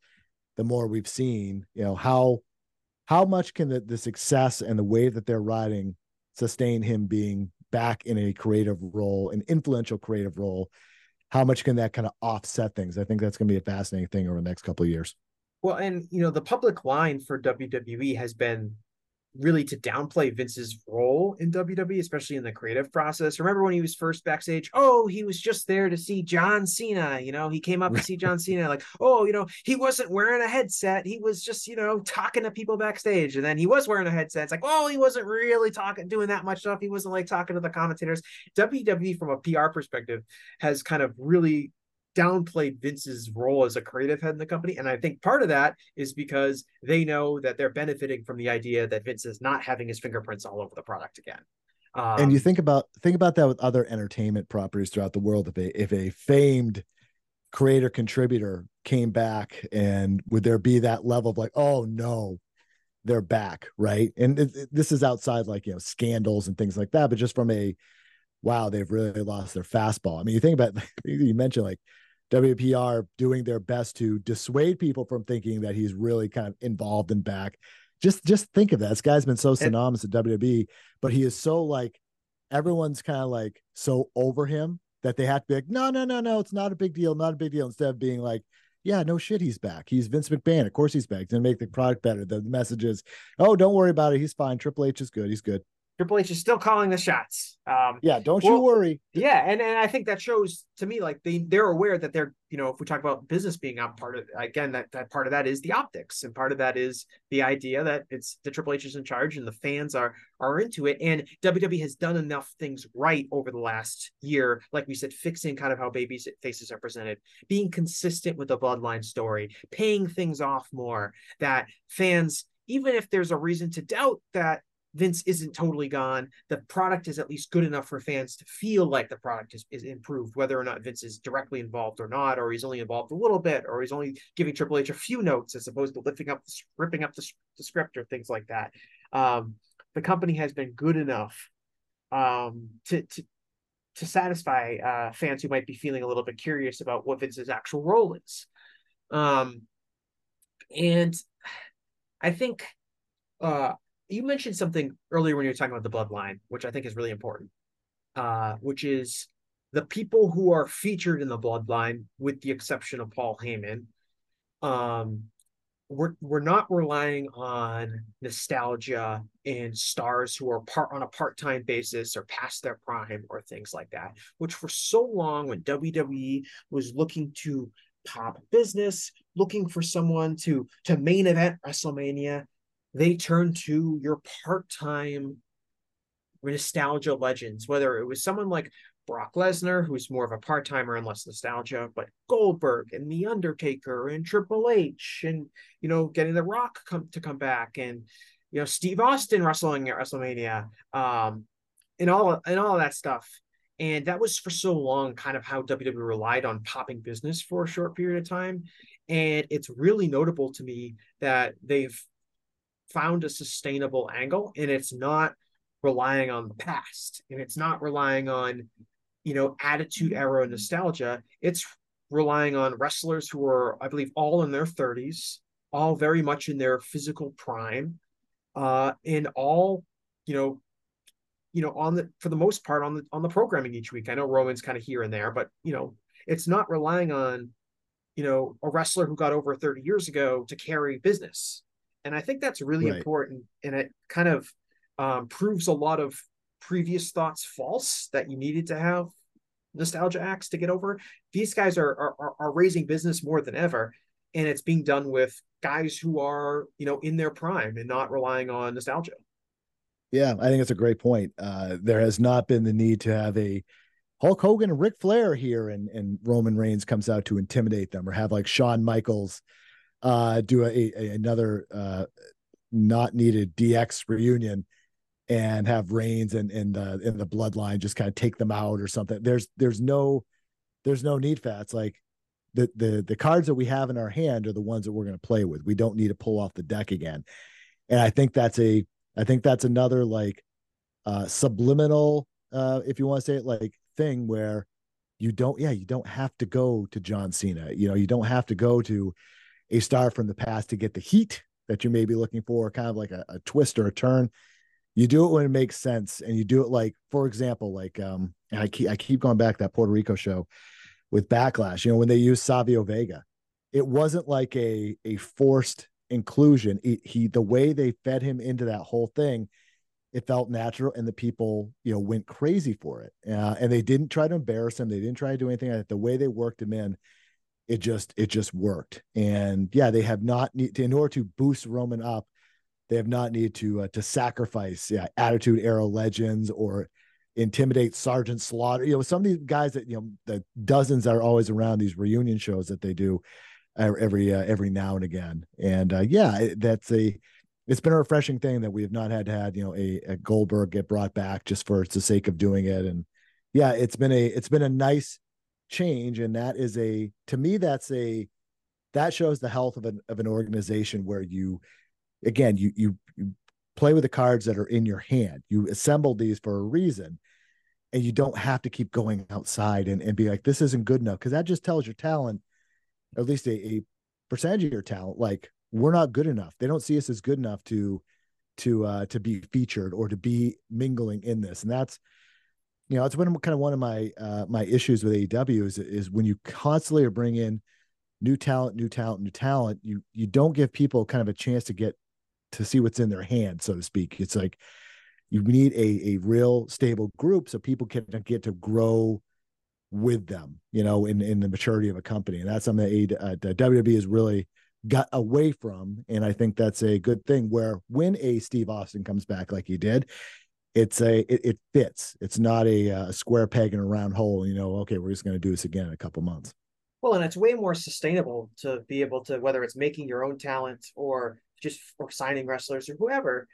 the more we've seen, you know, how how much can the, the success and the wave that they're riding sustain him being back in a creative role, an influential creative role? How much can that kind of offset things? I think that's going to be a fascinating thing over the next couple of years. Well, and you know, the public line for WWE has been really to downplay Vince's role in WWE, especially in the creative process. Remember when he was first backstage? Oh, he was just there to see John Cena. You know, he came up to see John Cena, like, oh, you know, he wasn't wearing a headset. He was just, you know, talking to people backstage. And then he was wearing a headset. It's like, oh, he wasn't really talking, doing that much stuff. He wasn't like talking to the commentators. WWE, from a PR perspective, has kind of really downplayed Vince's role as a creative head in the company. And I think part of that is because they know that they're benefiting from the idea that Vince is not having his fingerprints all over the product again. Um, and you think about think about that with other entertainment properties throughout the world. If a if a famed creator contributor came back, and would there be that level of like, oh no, they're back, right? And it, it- this is outside like you know scandals and things like that, but just from a wow, they've really lost their fastball. I mean, you think about you mentioned like WPR doing their best to dissuade people from thinking that he's really kind of involved and back. Just just think of that. This guy's been so synonymous with WWE, but he is so like everyone's kind of like so over him that they have to be like, no, no, no, no, it's not a big deal, not a big deal. Instead of being like, yeah, no shit, he's back. He's Vince McMahon. Of course he's back. He's gonna make the product better. The message is, oh, don't worry about it. He's fine. Triple H is good. He's good. Triple H is still calling the shots. Um, Yeah, don't you worry. Yeah, and, and I think that shows to me like they they're aware that they're you know if we talk about business being up part of again that that part of that is the optics and part of that is the idea that it's the Triple H is in charge and the fans are are into it and WWE has done enough things right over the last year like we said fixing kind of how babies faces are presented being consistent with the bloodline story paying things off more that fans even if there's a reason to doubt that Vince isn't totally gone. The product is at least good enough for fans to feel like the product is, is improved, whether or not Vince is directly involved or not, or he's only involved a little bit, or he's only giving Triple H a few notes as opposed to lifting up, ripping up the, the script or things like that. Um, the company has been good enough um, to, to to satisfy uh, fans who might be feeling a little bit curious about what Vince's actual role is. Um, and I think uh, you mentioned something earlier when you were talking about the bloodline, which I think is really important, uh, which is the people who are featured in the bloodline, with the exception of Paul Heyman, um, we're we're not relying on nostalgia and stars who are part on a part-time basis or past their prime or things like that which for so long when WWE was looking to pop business looking for someone to to main event WrestleMania they turn to your part-time nostalgia legends, whether it was someone like Brock Lesnar, who's more of a part timer and less nostalgia, but Goldberg and The Undertaker and Triple H, and you know, getting The Rock come to come back, and you know, Steve Austin wrestling at WrestleMania, um, and all and all that stuff. And that was for so long kind of how WWE relied on popping business for a short period of time. And it's really notable to me that they've found a sustainable angle and it's not relying on the past and it's not relying on you know attitude era nostalgia. It's relying on wrestlers who are i believe all in their 30s all very much in their physical prime uh and all you know you know on the for the most part on the on the programming each week. I know roman's kind of here and there but you know it's not relying on you know a wrestler who got over 30 years ago to carry business and I think that's really right. important. And it kind of um, proves a lot of previous thoughts false that you needed to have nostalgia acts to get over. These guys are, are, are raising business more than ever. And it's being done with guys who are, you know, in their prime and not relying on nostalgia. Yeah, I think it's a great point. Uh, there has not been the need to have a Hulk Hogan and Ric Flair here and, and Roman Reigns comes out to intimidate them or have like Shawn Michaels uh, do a, a another uh, not needed DX reunion and have Reigns and in the in the bloodline just kind of take them out or something. There's there's no there's no need for that. It's like the the the cards that we have in our hand are the ones that we're going to play with. We don't need to pull off the deck again. And I think that's a I think that's another like uh subliminal uh if you want to say it like thing where you don't yeah, you don't have to go to John Cena. You know, you don't have to go to a star from the past to get the heat that you may be looking for, kind of like a, a twist or a turn. You do it when it makes sense, and you do it like, for example, like um, and I keep I keep going back that Puerto Rico show with Backlash. You know, when they used Savio Vega, it wasn't like a a forced inclusion. It, he the way they fed him into that whole thing, it felt natural, and the people you know went crazy for it. Uh, and they didn't try to embarrass him. They didn't try to do anything. The way they worked him in, it just it just worked. And yeah they have not need to, in order to boost roman up they have not needed to uh, to sacrifice yeah attitude era legends or intimidate sergeant slaughter. You know some of these guys that you know the dozens that are always around these reunion shows that they do every uh, every now and again. And uh, yeah that's a it's been a refreshing thing that we have not had to had you know a, a goldberg get brought back just for the sake of doing it. And yeah it's been a it's been a nice change. And that is a to me that's a that shows the health of an of an organization where you again you you, you play with the cards that are in your hand. You assembled these for a reason and you don't have to keep going outside and, and be like this isn't good enough because that just tells your talent or at least a, a percentage of your talent like we're not good enough. They don't see us as good enough to to uh to be featured or to be mingling in this. And that's you know, it's been kind of one of my uh, my issues with AEW is is when you constantly are bringing in new talent, new talent, new talent, you you don't give people kind of a chance to get to see what's in their hand, so to speak. It's like you need a a real stable group so people can get to grow with them, you know, in in the maturity of a company, and that's something that, uh, that WWE has really got away from, and I think that's a good thing. Where when a Steve Austin comes back like he did, it's a it, it fits. It's not a, a, uh, square peg in a round hole. You know, okay, we're just going to do this again in a couple months. Well, and it's way more sustainable to be able to whether it's making your own talent or just or signing wrestlers or whoever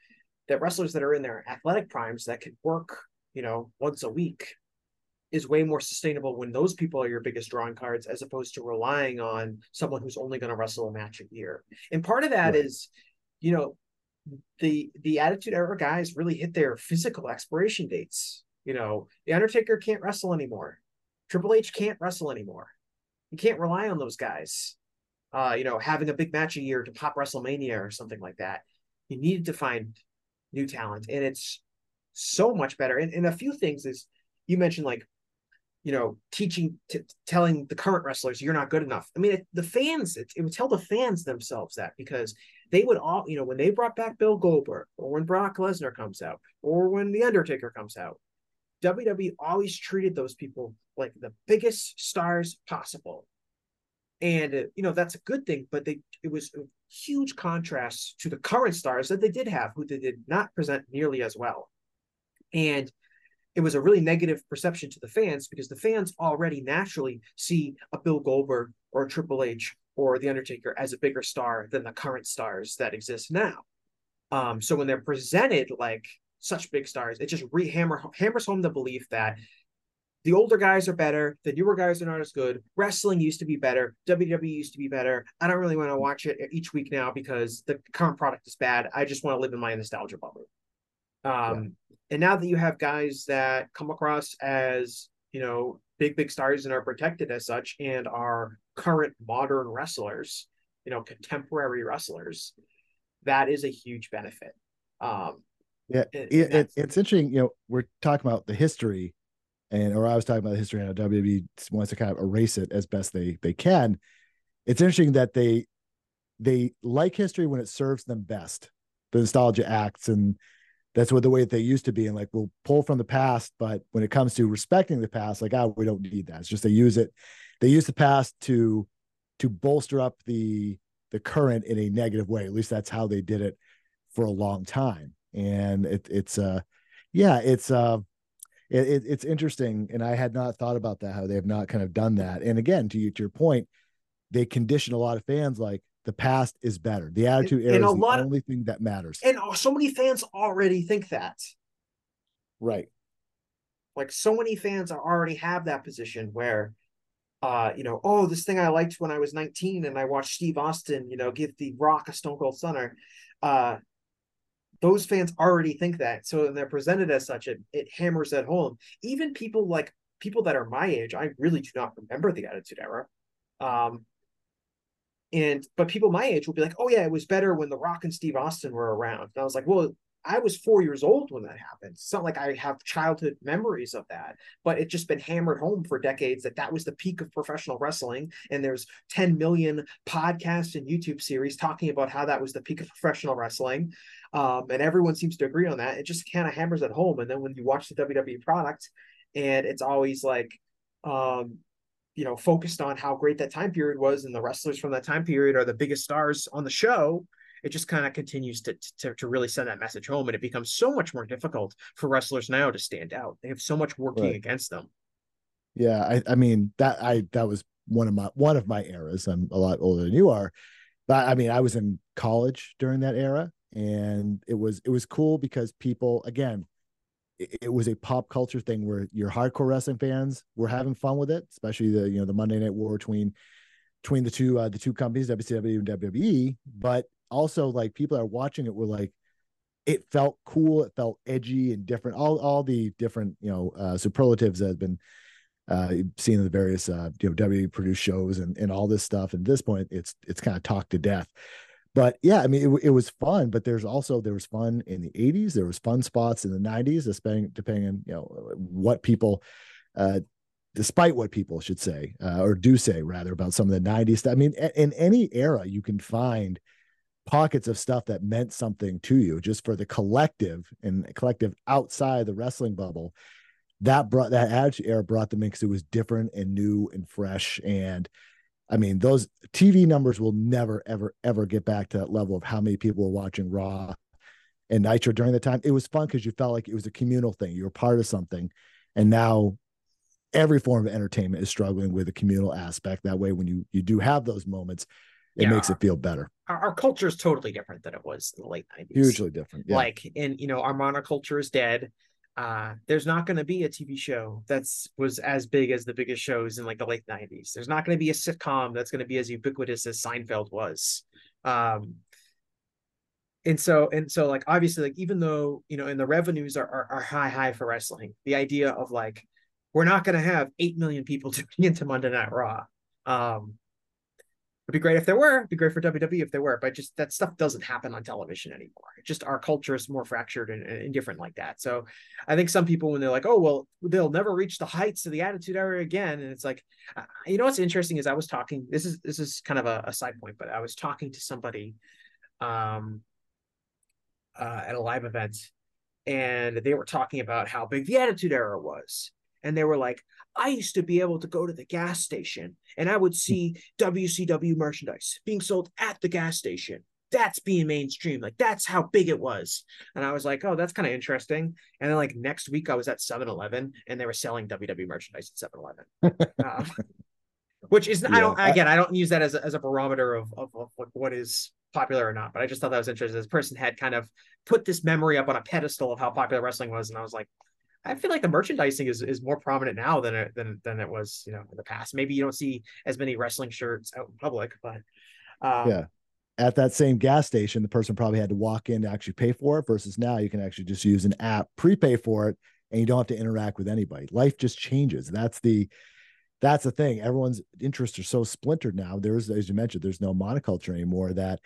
that wrestlers that are in their athletic primes that can work, you know, once a week is way more sustainable when those people are your biggest drawing cards as opposed to relying on someone who's only going to wrestle a match a year. And part of that right. is, you know, the the attitude era guys really hit their physical expiration dates. You know, the Undertaker can't wrestle anymore. Triple H can't wrestle anymore. You can't rely on those guys. Uh, you know, having a big match a year to pop WrestleMania or something like that. You needed to find new talent, and it's so much better. And, and a few things is you mentioned like you know, teaching, t- telling the current wrestlers you're not good enough. I mean, it, the fans, it, it, would tell the fans themselves that because they would all, you know, when they brought back Bill Goldberg or when Brock Lesnar comes out or when The Undertaker comes out, WWE always treated those people like the biggest stars possible. And, uh, you know, that's a good thing, but they, it was a huge contrast to the current stars that they did have, who they did not present nearly as well. And it was a really negative perception to the fans because the fans already naturally see a Bill Goldberg or a Triple H or The Undertaker as a bigger star than the current stars that exist now. Um, so when they're presented like such big stars, it just rehammer hammers home the belief that the older guys are better, the newer guys are not as good. Wrestling used to be better, WWE used to be better. I don't really want to watch it each week now because the current product is bad. I just want to live in my nostalgia bubble. Um, and now that you have guys that come across as you know big big stars and are protected as such and are current modern wrestlers you know contemporary wrestlers that is a huge benefit. Um yeah it, it, it's interesting you know we're talking about the history and or i was talking about the history and how wwe wants to kind of erase it as best they they can. It's interesting that they they like history when it serves them best the nostalgia acts and that's what the way that they used to be and like we'll pull from the past but when it comes to respecting the past like oh we don't need that. It's just they use it they use the past to to bolster up the the current in a negative way at least that's how they did it for a long time and it, it's uh yeah it's uh it, it's interesting and i had not thought about that how they have not kind of done that and again to you to your point they condition a lot of fans like the past is better. The attitude era is the lot only of, thing that matters. And so many fans already think that. Right. Like so many fans already have that position where uh, you know, oh, this thing I liked when I was 19 and I watched Steve Austin, you know, give the rock a stone cold stunner. Uh those fans already think that. So when they're presented as such, it, it hammers that home. Even people like people that are my age, I really do not remember the attitude era. Um, and but people my age will be like, oh yeah, it was better when The Rock and Steve Austin were around. And I was like, well, I was four years old when that happened. It's not like I have childhood memories of that, but it's just been hammered home for decades that that was the peak of professional wrestling. And there's 10 million podcasts and YouTube series talking about how that was the peak of professional wrestling. Um, and everyone seems to agree on that. It just kind of hammers it home. And then when you watch the WWE product, and it's always like, um, you know focused on how great that time period was and the wrestlers from that time period are the biggest stars on the show it just kind of continues to, to to really send that message home and it becomes so much more difficult for wrestlers now to stand out they have so much working right. against them yeah i i mean that i that was one of my one of my eras i'm a lot older than you are but i mean i was in college during that era and it was it was cool because people again it was a pop culture thing where your hardcore wrestling fans were having fun with it, especially the you know the Monday Night War between between the two uh, the two companies WCW and WWE. But also like people that are watching it were like, it felt cool, it felt edgy and different. All all the different you know uh, superlatives that have been uh, seen in the various uh, you know WWE produced shows and and all this stuff. At this point, it's it's kind of talked to death but yeah, I mean, it, it was fun, but there's also, there was fun in the 80s. There was fun spots in the 90s, depending, depending on, you know, what people, uh, despite what people should say, uh, or do say rather about some of the 90s. I mean, in any era, you can find pockets of stuff that meant something to you just for the collective and collective outside the wrestling bubble that brought that attitude era brought the mix. It was different and new and fresh and I mean, those TV numbers will never, ever, ever get back to that level of how many people were watching Raw and Nitro during the time. It was fun because you felt like it was a communal thing. You were part of something. And now every form of entertainment is struggling with a communal aspect. That way, when you you do have those moments, it Yeah. makes it feel better. our, our culture is totally different than it was in the late 90s. Hugely different. Yeah. Like, and you know, our monoculture is dead. Uh, there's not going to be a TV show that's was as big as the biggest shows in like the late 90s. There's not going to be a sitcom that's going to be as ubiquitous as Seinfeld was. Um, and so and so like obviously like even though you know and the revenues are are, are high high for wrestling the idea of like we're not going to have 8 million people tuning into monday night raw um it'd be great if there were it'd be great for wwe if there were but just that stuff doesn't happen on television anymore. Just our culture is more fractured and, and different like that. So i think some people when they're like oh well they'll never reach the heights of the attitude era again and it's like uh, you know what's interesting is i was talking this is this is kind of a, a side point but i was talking to somebody um uh, at a live event and they were talking about how big the attitude era was and they were like i used to be able to go to the gas station and i would see wcw merchandise being sold at the gas station. That's being mainstream. Like that's how big it was. And i was like oh that's kind of interesting. And then like next week i was at 7-eleven and they were selling ww merchandise at 7-eleven um, which is i don't again i don't use that as a, as a barometer of, of, of what is popular or not but i just thought that was interesting. This person had kind of put this memory up on a pedestal of how popular wrestling was and i was like i feel like the merchandising is, is more prominent now than it than, than it was you know in the past maybe you don't see as many wrestling shirts out in public but um, Yeah. At that same gas station, the person probably had to walk in to actually pay for it versus now you can actually just use an app, prepay for it, and you don't have to interact with anybody. Life just changes. That's the that's the thing. Everyone's interests are so splintered now. There's, as you mentioned, there's no monoculture anymore. That,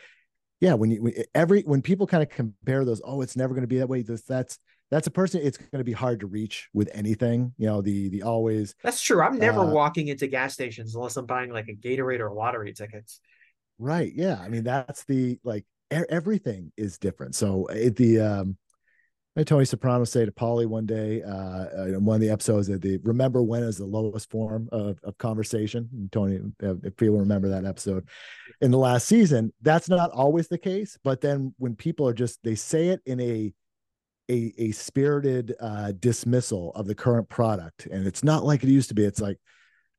yeah, when you when, every when people kind of compare those, oh, it's never going to be that way. This that's that's a person. It's going to be hard to reach with anything. You know, the the always that's true i'm never Uh, walking into gas stations unless i'm buying like a gatorade or a lottery tickets Right. Yeah. I mean, that's the like e- everything is different. So it, the um, Tony Soprano say to Paulie one day uh, uh, in one of the episodes that the remember when is the lowest form of, of conversation. And Tony, uh, if people remember that episode in the last season, that's not always the case. But then when people are just they say it in a a, a spirited uh, dismissal of the current product, and it's not like it used to be. It's like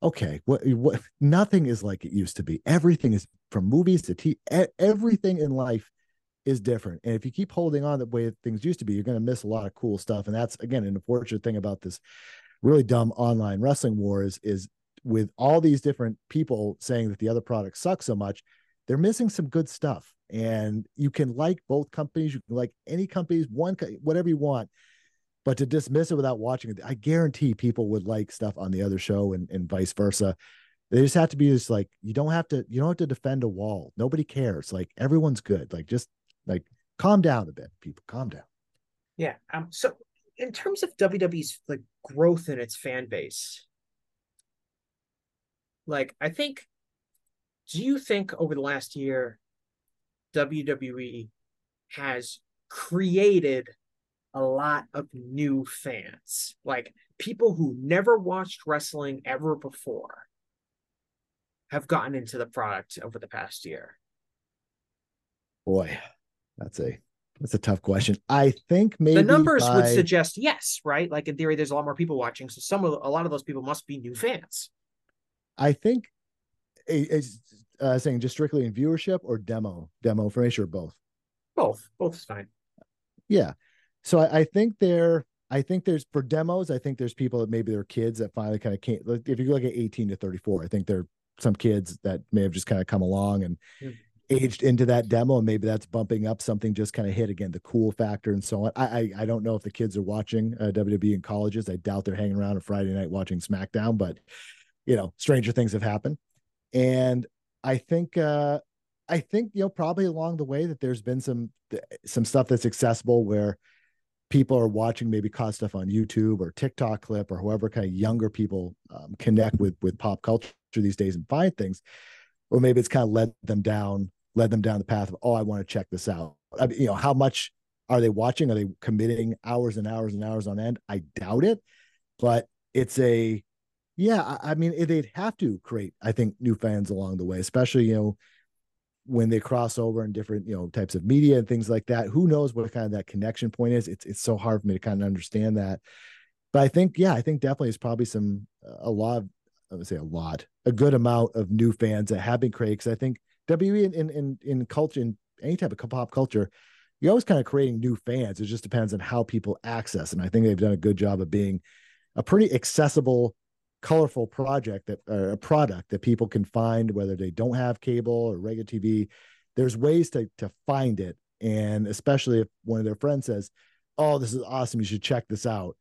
okay what what nothing is like it used to be everything is from movies to t everything in life is different and if you keep holding on the way things used to be you're going to miss a lot of cool stuff and that's again an unfortunate thing about this really dumb online wrestling wars is with all these different people saying that the other product sucks so much they're missing some good stuff and you can like both companies you can like any companies one whatever you want but to dismiss it without watching it, I guarantee people would like stuff on the other show and, and vice versa. They just have to be just like you don't have to you don't have to defend a wall. Nobody cares. Like everyone's good. Like just like calm down a bit, people. Calm down. Yeah. Um. So, in terms of WWE's like growth in its fan base, like I think, do you think over the last year, WWE has created a lot of new fans, like people who never watched wrestling ever before, have gotten into the product over the past year? Boy, that's a that's a tough question. I think maybe the numbers would suggest yes, right? Like in theory, there's a lot more people watching, so some of a lot of those people must be new fans. I think uh, saying just strictly in viewership or demo demo information or both. Both, both is fine. Yeah. So I, I think there, I think there's for demos, I think there's people that maybe they're kids that finally kind of came. If you look at 18 to 34, I think there are some kids that may have just kind of come along and aged into that demo, and maybe that's bumping up something just kind of hit again the cool factor and so on. I I, I don't know if the kids are watching uh, WWE in colleges. I doubt they're hanging around a Friday night watching SmackDown, but you know, stranger things have happened, and I think uh I think you know probably along the way that there's been some some stuff that's accessible where people are watching maybe caught stuff on YouTube or TikTok clip or however kind of younger people um, connect with with pop culture these days and find things, or maybe it's kind of led them down led them down the path of oh I want to check this out. I mean, you know how much are they watching? Are they committing hours and hours and hours on end? I doubt it, but it's a yeah. I, I mean they'd have to create I think new fans along the way, especially you know when they cross over in different you know types of media and things like that who knows what kind of that connection point is it's it's so hard for me to kind of understand that but i think yeah i think definitely it's probably some a lot i would say a lot a good amount of new fans that have been created because i think in in in, in culture in any type of pop culture, you're always kind of creating new fans. It just depends on how people access. And I think they've done a good job of being a pretty accessible, colorful project that or a product that people can find whether they don't have cable or regular TV. There's ways to to find it, and especially if one of their friends says, "Oh, this is awesome! You should check this out."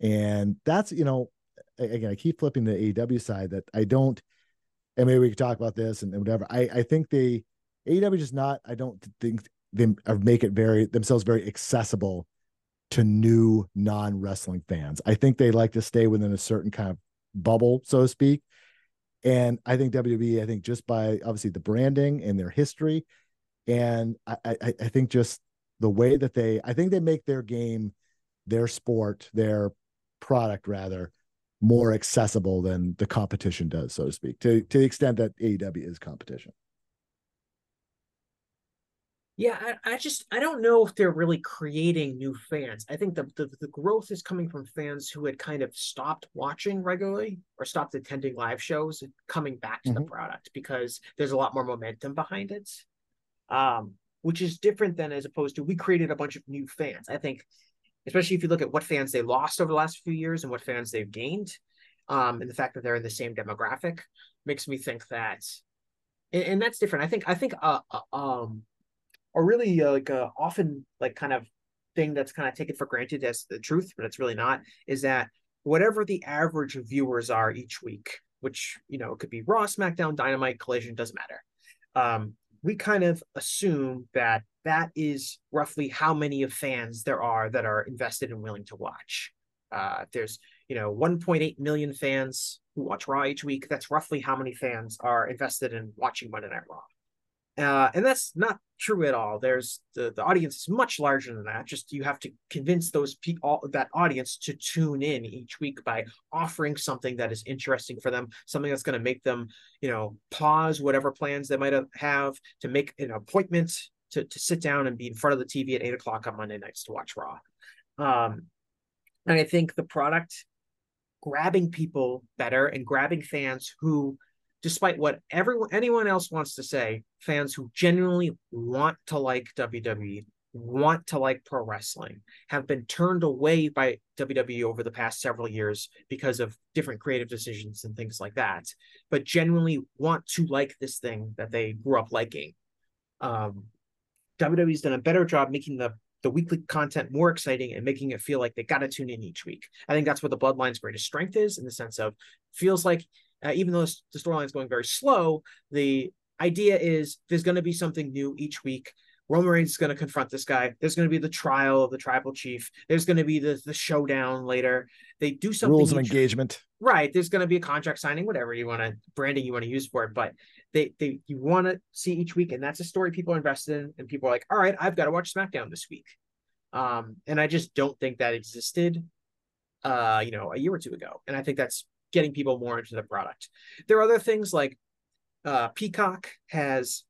And that's you know, again, I keep flipping the AEW side that I don't. And maybe we could talk about this and, and whatever. I I think they AEW is not. I don't think they uh, make it very themselves very accessible to new non wrestling fans. I think they like to stay within a certain kind of bubble, so to speak. And I think WWE, I think just by obviously the branding and their history, and I, I, I think just the way that they, I think they make their game, their sport, their product rather, more accessible than the competition does, so to speak, to to the extent that AEW is competition. Yeah, I, I, just I don't know if they're really creating new fans. I think the, the, the growth is coming from fans who had kind of stopped watching regularly or stopped attending live shows and coming back to mm-hmm. the product because there's a lot more momentum behind it. Um, which is different than as opposed to we created a bunch of new fans. I think, especially if you look at what fans they lost over the last few years and what fans they've gained, um, and the fact that they're in the same demographic makes me think that, and, and that's different. I think I think uh, uh um a really uh, like a often like kind of thing that's kind of taken for granted as the truth, but it's really not, is that whatever the average viewers are each week, which you know it could be Raw, SmackDown, Dynamite, Collision, doesn't matter. Um, we kind of assume that that is roughly how many of fans there are that are invested and willing to watch. Uh, there's you know 1.8 million fans who watch Raw each week. That's roughly how many fans are invested in watching Monday Night Raw. Uh, and that's not true at all. There's the, the audience is much larger than that. Just you have to convince those people that audience to tune in each week by offering something that is interesting for them, something that's going to make them, you know, pause whatever plans they might have to make an appointment to, to sit down and be in front of the TV at eight o'clock on Monday nights to watch Raw. Um, and I think the product grabbing people better and grabbing fans who despite what everyone anyone else wants to say, fans who genuinely want to like WWE, want to like pro wrestling, have been turned away by WWE over the past several years because of different creative decisions and things like that, but genuinely want to like this thing that they grew up liking. Um, WWE's done a better job making the the weekly content more exciting and making it feel like they got to tune in each week. I think that's what the Bloodline's greatest strength is in the sense of feels like uh, even though the storyline is going very slow, the idea is there's going to be something new each week. Roman Reigns is going to confront this guy. There's going to be the trial of the tribal chief. There's going to be the, the showdown later. They do something. Rules of engagement. Right. There's going to be a contract signing, whatever you want to branding you want to use for it. But they they you want to see each week, and that's a story people are invested in, and people are like, all right, I've got to watch SmackDown this week. Um, and I just don't think that existed, uh, you know, a year or two ago. And I think that's getting people more into the product. There are other things like uh, Peacock has,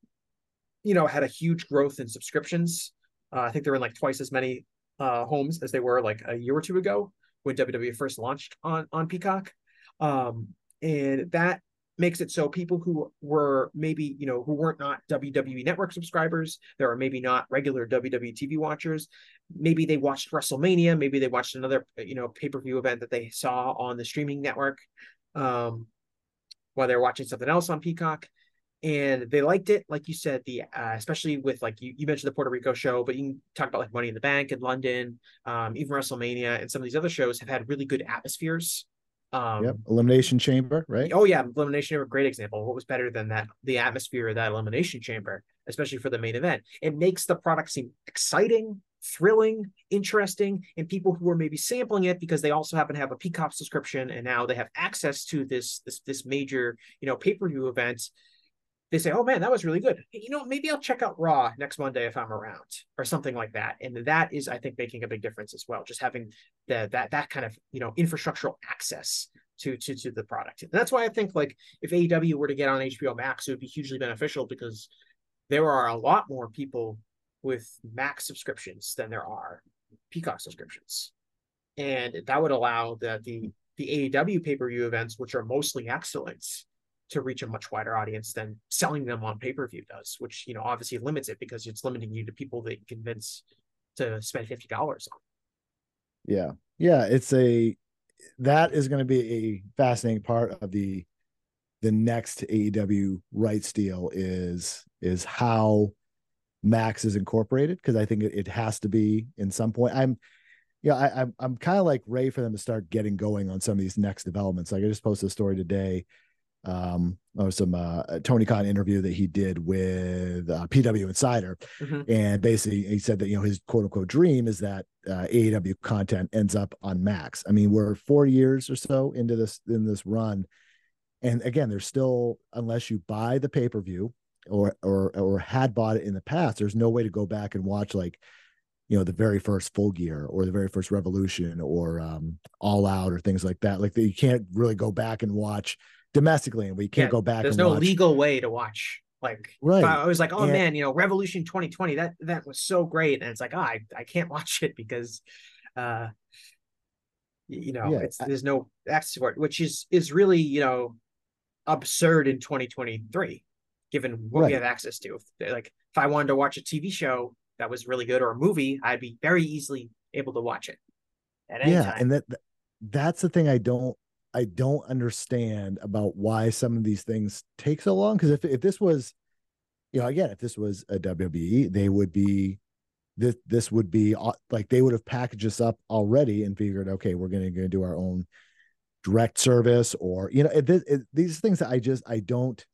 you know, had a huge growth in subscriptions. Uh, I think they're in like twice as many uh, homes as they were like a year or two ago when WWE first launched on on Peacock. Um, and that makes it so people who were maybe you know who weren't not WWE network subscribers, there are maybe not regular WWE TV watchers, maybe they watched WrestleMania, maybe they watched another you know pay-per-view event that they saw on the streaming network um while they're watching something else on Peacock. And they liked it like you said the uh, especially with like you, you mentioned the puerto rico show but you can talk about like money in the bank in london um, even wrestlemania and some of these other shows have had really good atmospheres um, yep. Elimination Chamber, right? Oh yeah, Elimination Chamber, great example. What was better than that? The atmosphere of that Elimination Chamber, especially for the main event. It makes the product seem exciting, thrilling, interesting, and people who are maybe sampling it because they also happen to have a Peacock subscription and now they have access to this this this major you know pay per view event they say, "Oh man, that was really good." You know, maybe I'll check out Raw next Monday if I'm around, or something like that. And that is, I think, making a big difference as well. Just having the, that that kind of you know infrastructural access to to to the product. And that's why I think like if AEW were to get on HBO Max, it would be hugely beneficial because there are a lot more people with Max subscriptions than there are Peacock subscriptions, and that would allow the the the AEW pay per view events, which are mostly excellence, to reach a much wider audience than selling them on pay per view does, which you know obviously limits it because it's limiting you to people that you convince to spend fifty dollars on. Yeah, yeah, it's a that is going to be a fascinating part of the the next AEW rights deal is is how Max is incorporated because I think it, it, has to be in some point. I'm yeah, I, I'm I'm kind of like ready for them to start getting going on some of these next developments. Like I just posted a story today um or some uh Tony Khan interview that he did with uh, PW Insider mm-hmm. and basically he said that you know his quote unquote dream is that uh, AEW content ends up on Max. I mean, we're 4 years or so into this in this run and again, there's still unless you buy the pay-per-view or or or had bought it in the past, there's no way to go back and watch like you know the very first full gear or the very first revolution or um all out or things like that like you can't really go back and watch domestically and we can't yeah, go back there's no watch. legal way to watch like right i was like oh and, man you know revolution 2020 that that was so great and it's like oh, I, I can't watch it because uh you know yeah, it's there's no access for it which is is really you know absurd in 2023 given what right. we have access to like if i wanted to watch a tv show that was really good or a movie i'd be very easily able to watch it yeah time. and that that's the thing i don't i don't understand about why some of these things take so long because if, if this was you know again if this was a wwe they would be this this would be like they would have packaged this up already and figured okay we're going to do our own direct service or you know it, it, these things that i just i don't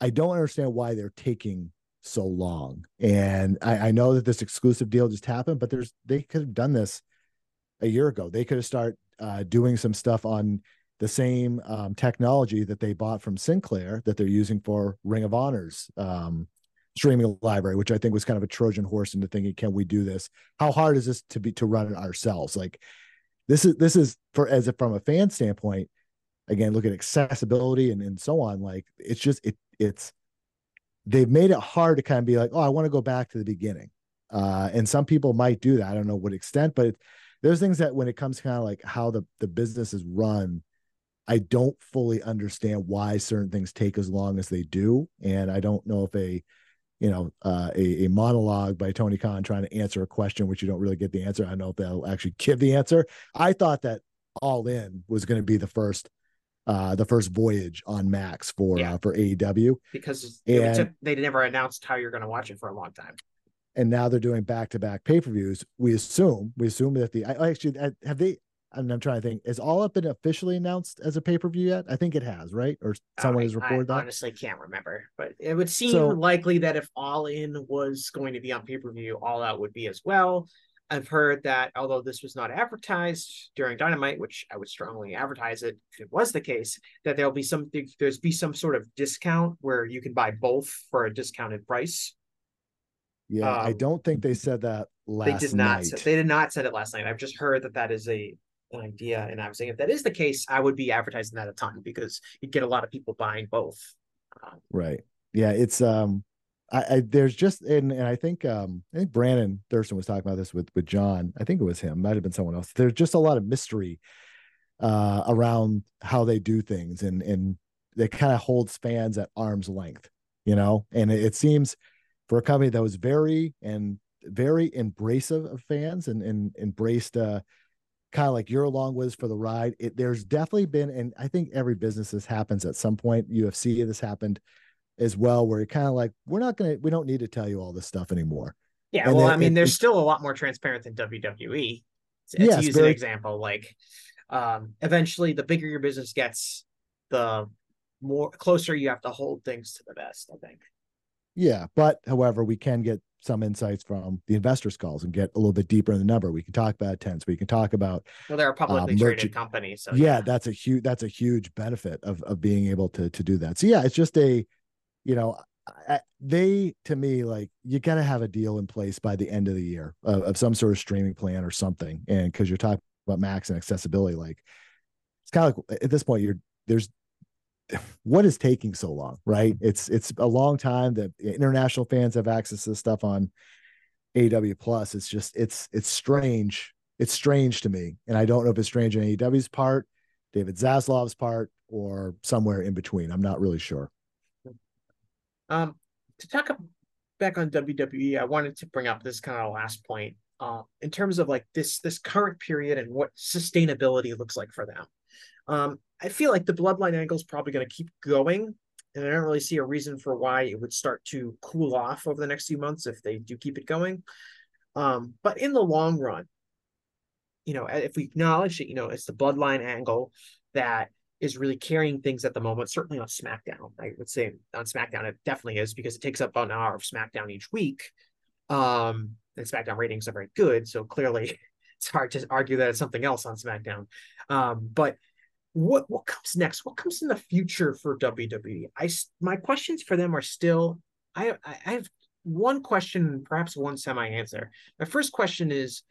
i don't understand why they're taking so long. And I, I know that this exclusive deal just happened but there's they could have done this a year ago. They could have started uh, doing some stuff on the same um, technology that they bought from sinclair that they're using for ring of honors um, streaming library which i think was kind of a trojan horse into thinking can we do this? How hard is this to be to run it ourselves? Like this is this is for as if from a fan standpoint again look at accessibility and, and so on like it's just it it's they've made it hard to kind of be like oh i want to go back to the beginning. Uh and some people might do that. I don't know what extent but it, there's things that when it comes kind of like how the the business is run i don't fully understand why certain things take as long as they do and i don't know if a you know, uh, a, a, monologue by Tony Khan trying to answer a question which you don't really get the answer. I don't know if they'll actually give the answer. I thought that All In was going to be the first uh the first voyage on Max for yeah. uh, for AEW because and, took, they never announced how you're going to watch it for a long time. And now they're doing back to back pay per views. We assume we assume that the I actually have they and I'm trying to think, has All Out been officially announced as a pay per view yet? I think it has, right? Or someone has reported I that. Honestly, can't remember, but it would seem so, likely that if All In was going to be on pay per view, All Out would be as well. I've heard that although this was not advertised during Dynamite, which I would strongly advertise it if it was the case, that there'll be some there's be some sort of discount where you can buy both for a discounted price. Yeah, um, I don't think they said that last they did not night. they did not said it last night. I've just heard that that is a idea. And I was saying, if that is the case, I would be advertising that a ton because you'd get a lot of people buying both. Um, right. Yeah. It's, um, I, I, there's just and, and I think um I think Brandon Thurston was talking about this with with John. I think it was him, might have been someone else. There's just a lot of mystery uh around how they do things and and it kind of holds fans at arm's length, you know, and it, it seems for a company that was very and very embracive of fans and and embraced uh kind of like you're along with us for the ride. It, there's definitely been, and I think every business this happens at some point. UFC this happened as well, where you're kind of like, we're not gonna, we don't need to tell you all this stuff anymore. Yeah, and well, then, I mean, it, there's still a lot more transparent than WWE. To, yes, to use very, an example, like um, eventually, the bigger your business gets, the more closer you have to hold things to the best. I think. Yeah, but however, we can get some insights from the investors calls and get a little bit deeper in the number. We can talk about tents. We can talk about well, they're a publicly uh, traded company, so yeah, yeah, that's a huge that's a huge benefit of of being able to to do that. So yeah, it's just a you know I, they to me like you got to have a deal in place by the end of the year of, of some sort of streaming plan or something. And because you're talking about max and accessibility, like it's kind of like at this point you're there's what is taking so long right it's it's a long time that international fans have access to this stuff on AEW plus it's just it's it's strange it's strange to me and i don't know if it's strange on AEW's part david zaslav's part or somewhere in between. I'm not really sure. Um, to talk back on WWE, I wanted to bring up this kind of last point. Uh, in terms of like this this current period and what sustainability looks like for them. Um, I feel like the bloodline angle is probably going to keep going, and I don't really see a reason for why it would start to cool off over the next few months if they do keep it going. Um, but in the long run, you know, if we acknowledge that, you know, it's the bloodline angle that is really carrying things at the moment, certainly on SmackDown. I would say on SmackDown, it definitely is because it takes up about an hour of SmackDown each week. Um, and SmackDown ratings are very good. So clearly it's hard to argue that it's something else on SmackDown. Um, but what what comes next? What comes in the future for WWE? I my questions for them are still I I have one question, perhaps one semi answer. My first question is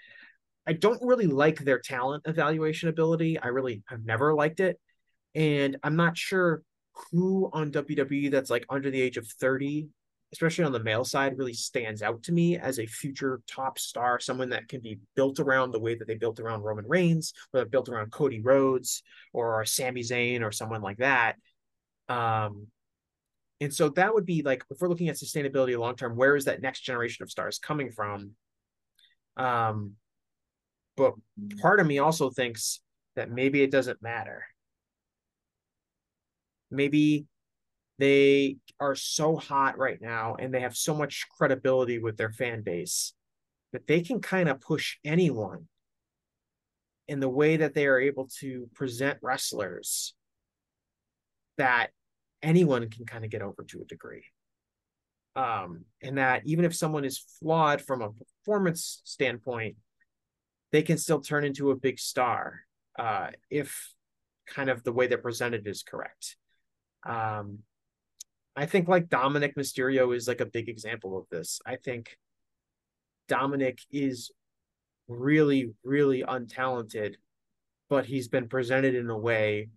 I don't really like their talent evaluation ability. I really have never liked it. And I'm not sure who on WWE that's like under the age of 30, especially on the male side, really stands out to me as a future top star, someone that can be built around the way that they built around Roman Reigns, or built around Cody Rhodes or Sami Zayn or someone like that. Um, and so that would be like if we're looking at sustainability long term, where is that next generation of stars coming from? Um, but part of me also thinks that maybe it doesn't matter. Maybe they are so hot right now and they have so much credibility with their fan base that they can kind of push anyone in the way that they are able to present wrestlers that anyone can kind of get over to a degree. Um, and that even if someone is flawed from a performance standpoint, they can still turn into a big star uh, if kind of the way they're presented is correct. Um, I think like Dominik Mysterio is like a big example of this. I think Dominic is really, really untalented, but he's been presented in a way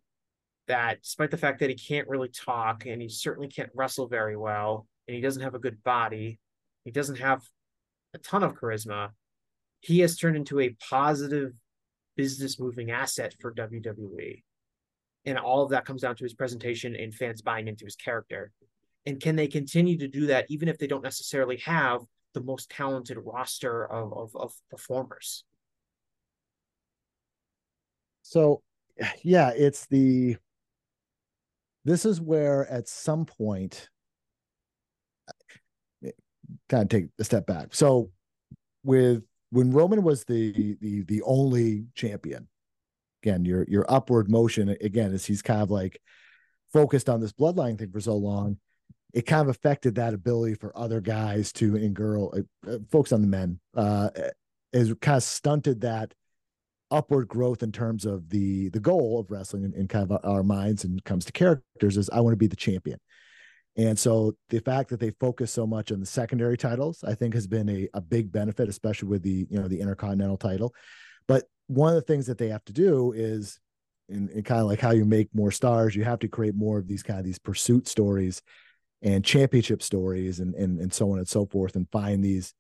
that, despite the fact that he can't really talk and he certainly can't wrestle very well, and he doesn't have a good body, he doesn't have a ton of charisma, he has turned into a positive business moving asset for WWE. And all of that comes down to his presentation and fans buying into his character. And can they continue to do that even if they don't necessarily have the most talented roster of, of, of performers? So, yeah, it's the. This is where at some point, kind of take a step back. So, with when Roman was the the the only champion, again, your your upward motion again is he's kind of like focused on this bloodline thing for so long, it kind of affected that ability for other guys to and girl uh, uh focus on the men uh is kind of stunted that upward growth in terms of the the goal of wrestling in, in kind of our minds and comes to characters is I want to be the champion. And so the fact that they focus so much on the secondary titles, I think has been a, a big benefit, especially with the, you know, the intercontinental title. But one of the things that they have to do is in, in kind of like how you make more stars, you have to create more of these kind of these pursuit stories and championship stories and, and, and so on and so forth and find these,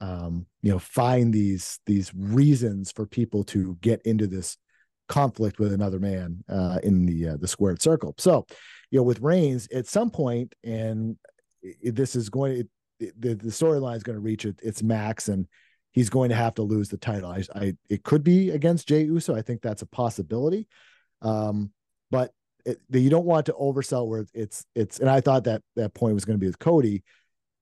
um, you know, find these, these reasons for people to get into this conflict with another man uh, in the uh, the squared circle. So, you know, with Reigns, at some point, and it, this is going, it, the the storyline is going to reach it, its max, and he's going to have to lose the title. I, I, it could be against Jey Uso. I think that's a possibility, um, but it, you don't want to oversell where it's it's. And I thought that that point was going to be with Cody.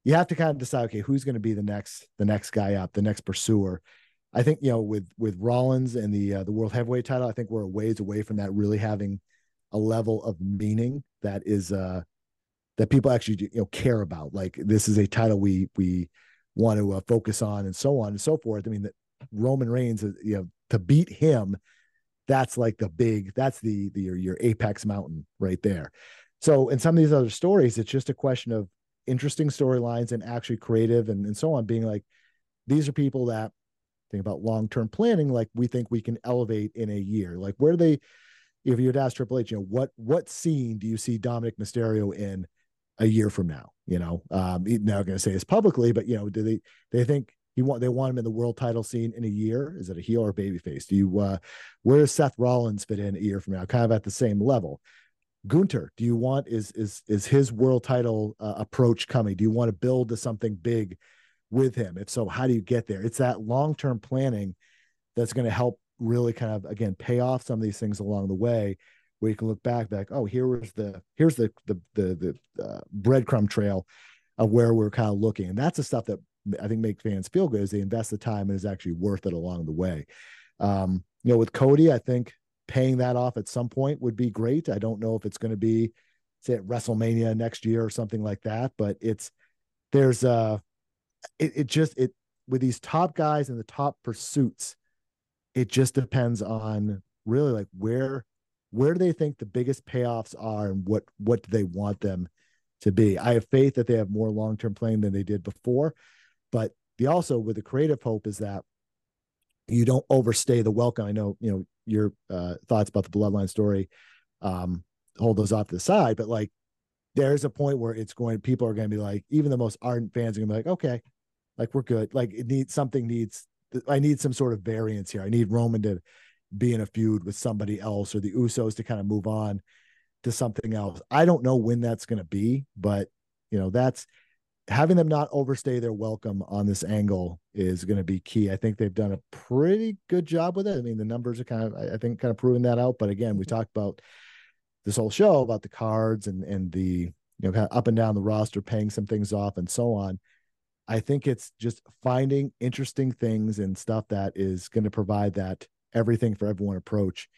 You have to kind of decide, okay, who's going to be the next the next guy up, the next pursuer I think you know with with Rollins and the uh, the world heavyweight title, I think we're a ways away from that really having a level of meaning that is uh that people actually you know care about. Like this is a title we we want to uh, focus on and so on and so forth. I mean that Roman Reigns, uh, you know, to beat him, that's like the big that's the the your, your apex mountain right there. So in some of these other stories, it's just a question of interesting storylines and actually creative and, and so on being like these are people that think about long-term planning like we think we can elevate in a year like where do they if you would ask triple h you know what what scene do you see Dominik Mysterio in a year from now you know um he's not going to say this publicly but you know do they they think he want they want him in the world title scene in a year is it a heel or baby face do you uh where does seth rollins fit in a year from now kind of at the same level Gunther, do you want is is is his world title uh, approach coming? Do you want to build to something big with him? If so, how do you get there? It's that long term planning that's going to help really kind of again pay off some of these things along the way, where you can look back, back, oh, here was the here's the the the, the uh, breadcrumb trail of where we're kind of looking, and that's the stuff that I think make fans feel good is they invest the time and is actually worth it along the way. Um, you know, with Cody, I think paying that off at some point would be great. I don't know if it's going to be say at WrestleMania next year or something like that, but it's there's uh it, it just it with these top guys and the top pursuits, it just depends on really like where where do they think the biggest payoffs are and what what do they want them to be. I have faith that they have more long-term planning than they did before, but the also with the creative hope is that you don't overstay the welcome. I know, you know, your uh, thoughts about the bloodline story, um, hold those off to the side, but like there's a point where it's going, people are going to be like, even the most ardent fans are going to be like, okay, like we're good. Like it needs something needs, I need some sort of variance here. I need Roman to be in a feud with somebody else or the Usos to kind of move on to something else. I don't know when that's going to be, but you know, that's having them not overstay their welcome on this angle is going to be key. I think they've done a pretty good job with it. I mean, the numbers are kind of, I think, kind of proving that out. But again, we mm-hmm. talked about this whole show about the cards and and the you know kind of up and down the roster, paying some things off and so on. I think it's just finding interesting things and stuff that is going to provide that everything for everyone approach.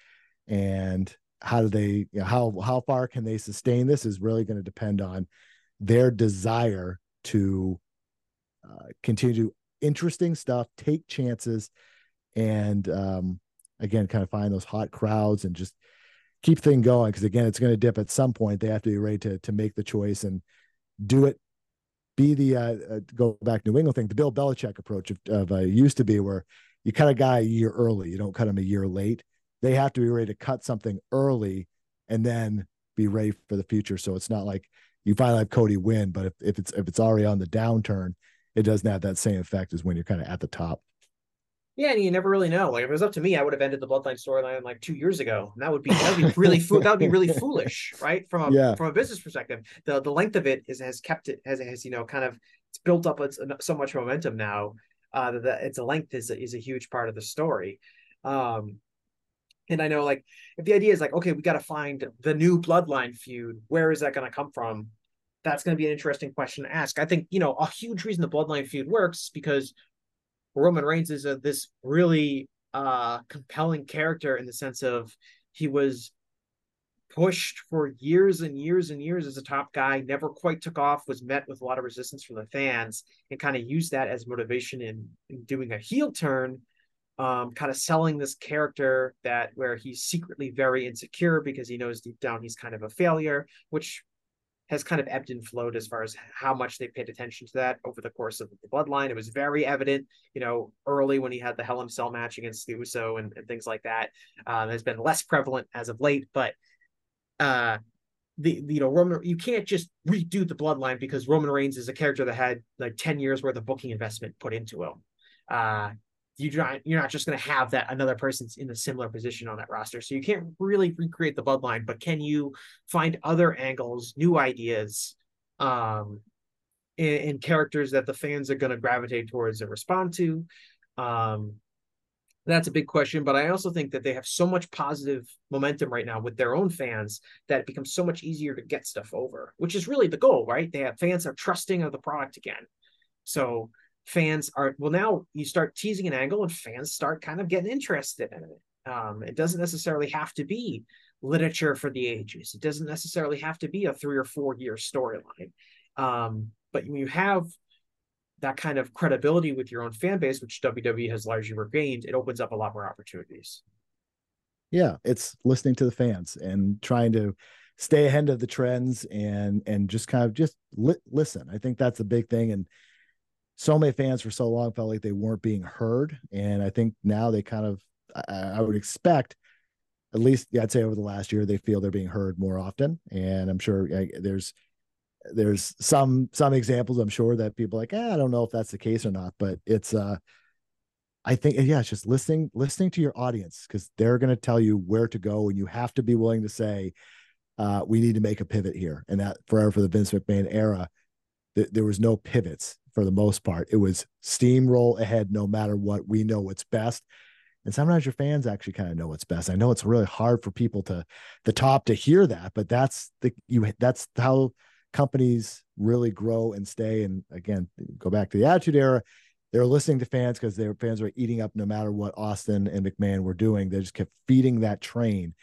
And how do they, you know, how how far can they sustain this is really going to depend on their desire to uh, continue to do interesting stuff, take chances, and um, again, kind of find those hot crowds and just keep thing going. Because again, it's going to dip at some point. They have to be ready to to make the choice and do it. Be the uh, uh, go back New England thing. The Bill Belichick approach of, of uh, used to be where you cut a guy a year early, you don't cut him a year late. They have to be ready to cut something early and then be ready for the future. So it's not like you finally have Cody win, but if, if it's if it's already on the downturn, it doesn't have that same effect as when you're kind of at the top. Yeah, and you never really know. Like if it was up to me, I would have ended the bloodline storyline like two years ago. And that would be that would be really fo- that would be really foolish, right? From a yeah. from a business perspective, the the length of it is has kept it has has you know kind of it's built up it's so much momentum now uh, that it's a length is a, is a huge part of the story. Um, and I know like if the idea is like, okay, we got to find the new bloodline feud, where is that going to come from? That's going to be an interesting question to ask. I think, you know, a huge reason the bloodline feud works because Roman Reigns is a, this really uh compelling character in the sense of he was pushed for years and years and years as a top guy, never quite took off, was met with a lot of resistance from the fans, and kind of used that as motivation in, in doing a heel turn um, kind of selling this character that where he's secretly very insecure because he knows deep down he's kind of a failure, which has kind of ebbed and flowed as far as how much they paid attention to that over the course of the bloodline. It was very evident, you know, early when he had the Hell in Cell match against the Uso and, and things like that. Um, has been less prevalent as of late, but uh the you know Roman you can't just redo the bloodline because Roman Reigns is a character that had like 10 years worth of booking investment put into him. Uh you're not you're not just going to have that another person's in a similar position on that roster. So you can't really recreate the bloodline, but can you find other angles, new ideas, um, and, characters that the fans are going to gravitate towards and respond to? Um, that's a big question, but I also think that they have so much positive momentum right now with their own fans that it becomes so much easier to get stuff over, which is really the goal, right? They have fans are trusting of the product again. So fans are well now you start teasing an angle and fans start kind of getting interested in it um, it doesn't necessarily have to be literature for the ages it doesn't necessarily have to be a three or four year storyline um, but when you have that kind of credibility with your own fan base which wwe has largely regained it opens up a lot more opportunities yeah it's listening to the fans and trying to stay ahead of the trends and and just kind of just li- listen i think that's a big thing and so many fans for so long felt like they weren't being heard. And I think now they kind of, I, I would expect, at least yeah, I'd say over the last year, they feel they're being heard more often. And I'm sure there's, there's some some examples I'm sure that people like eh, I don't know if that's the case or not, but it's uh I think yeah, it's just listening listening to your audience because they're going to tell you where to go, and you have to be willing to say, uh, we need to make a pivot here. And that forever for the Vince McMahon era, th- there was no pivots for the most part. It was steamroll ahead no matter what. We know what's best. And sometimes your fans actually kind of know what's best. I know it's really hard for people to the top to hear that, but that's the you that's how companies really grow and stay. And again, go back to the attitude era. They're listening to fans because their fans were eating up no matter what Austin and McMahon were doing. They just kept feeding that train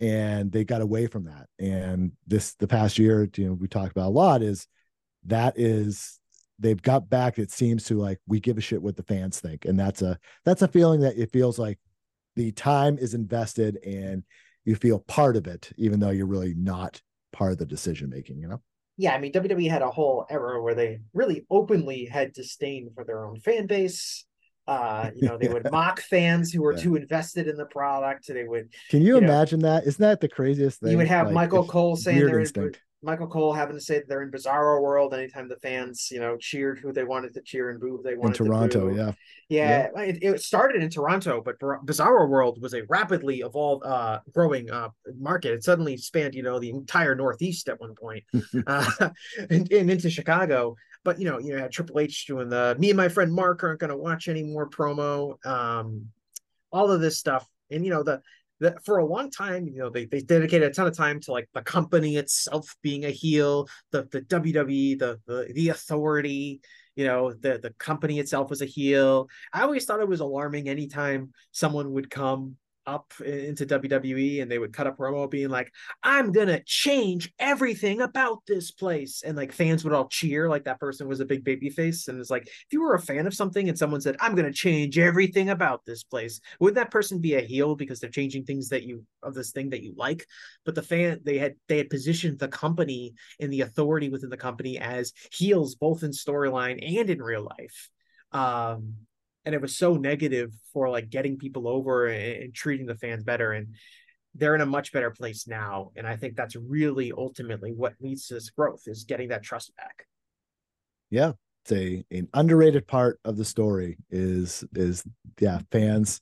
and they got away from that. And this the past year, you know, we talked about a lot is that is they've got back it seems to like we give a shit what the fans think and that's a that's a feeling that it feels like the time is invested and you feel part of it even though you're really not part of the decision making you know yeah i mean wwe had a whole era where they really openly had disdain for their own fan base uh, you know, they would mock fans who were yeah. too invested in the product. They would. Can you, you imagine know, that? Isn't that the craziest thing? You would have like, Michael Cole saying they're instinct. Michael Cole having to say that they're in Bizarro World anytime the fans, you know, cheered who they wanted to cheer and boo they wanted to. in Toronto, yeah. yeah. Yeah, it, it, started in Toronto, but Bizarro World was a rapidly evolved, uh, growing uh, market. It suddenly spanned, you know, the entire Northeast at one point, uh, and, and, into Chicago. But you know, you know, had Triple H doing the "Me and my friend Mark aren't going to watch any more" promo. Um, all of this stuff, and you know the that for a long time, you know, they, they dedicated a ton of time to like the company itself being a heel, the the WWE, the the, the authority, you know, the the company itself was a heel. I always thought it was alarming anytime someone would come up into WWE and they would cut a promo being like, I'm gonna change everything about this place. And like fans would all cheer like that person was a big baby face. And it's like, if you were a fan of something and someone said, I'm gonna change everything about this place, would that person be a heel because they're changing things that you of this thing that you like? But the fan they had they had positioned the company and the authority within the company as heels both in storyline and in real life. Um and it was so negative for like getting people over and, and treating the fans better and they're in a much better place now and i think that's really ultimately what leads to this growth is getting that trust back. Yeah it's a an underrated part of the story is is yeah fans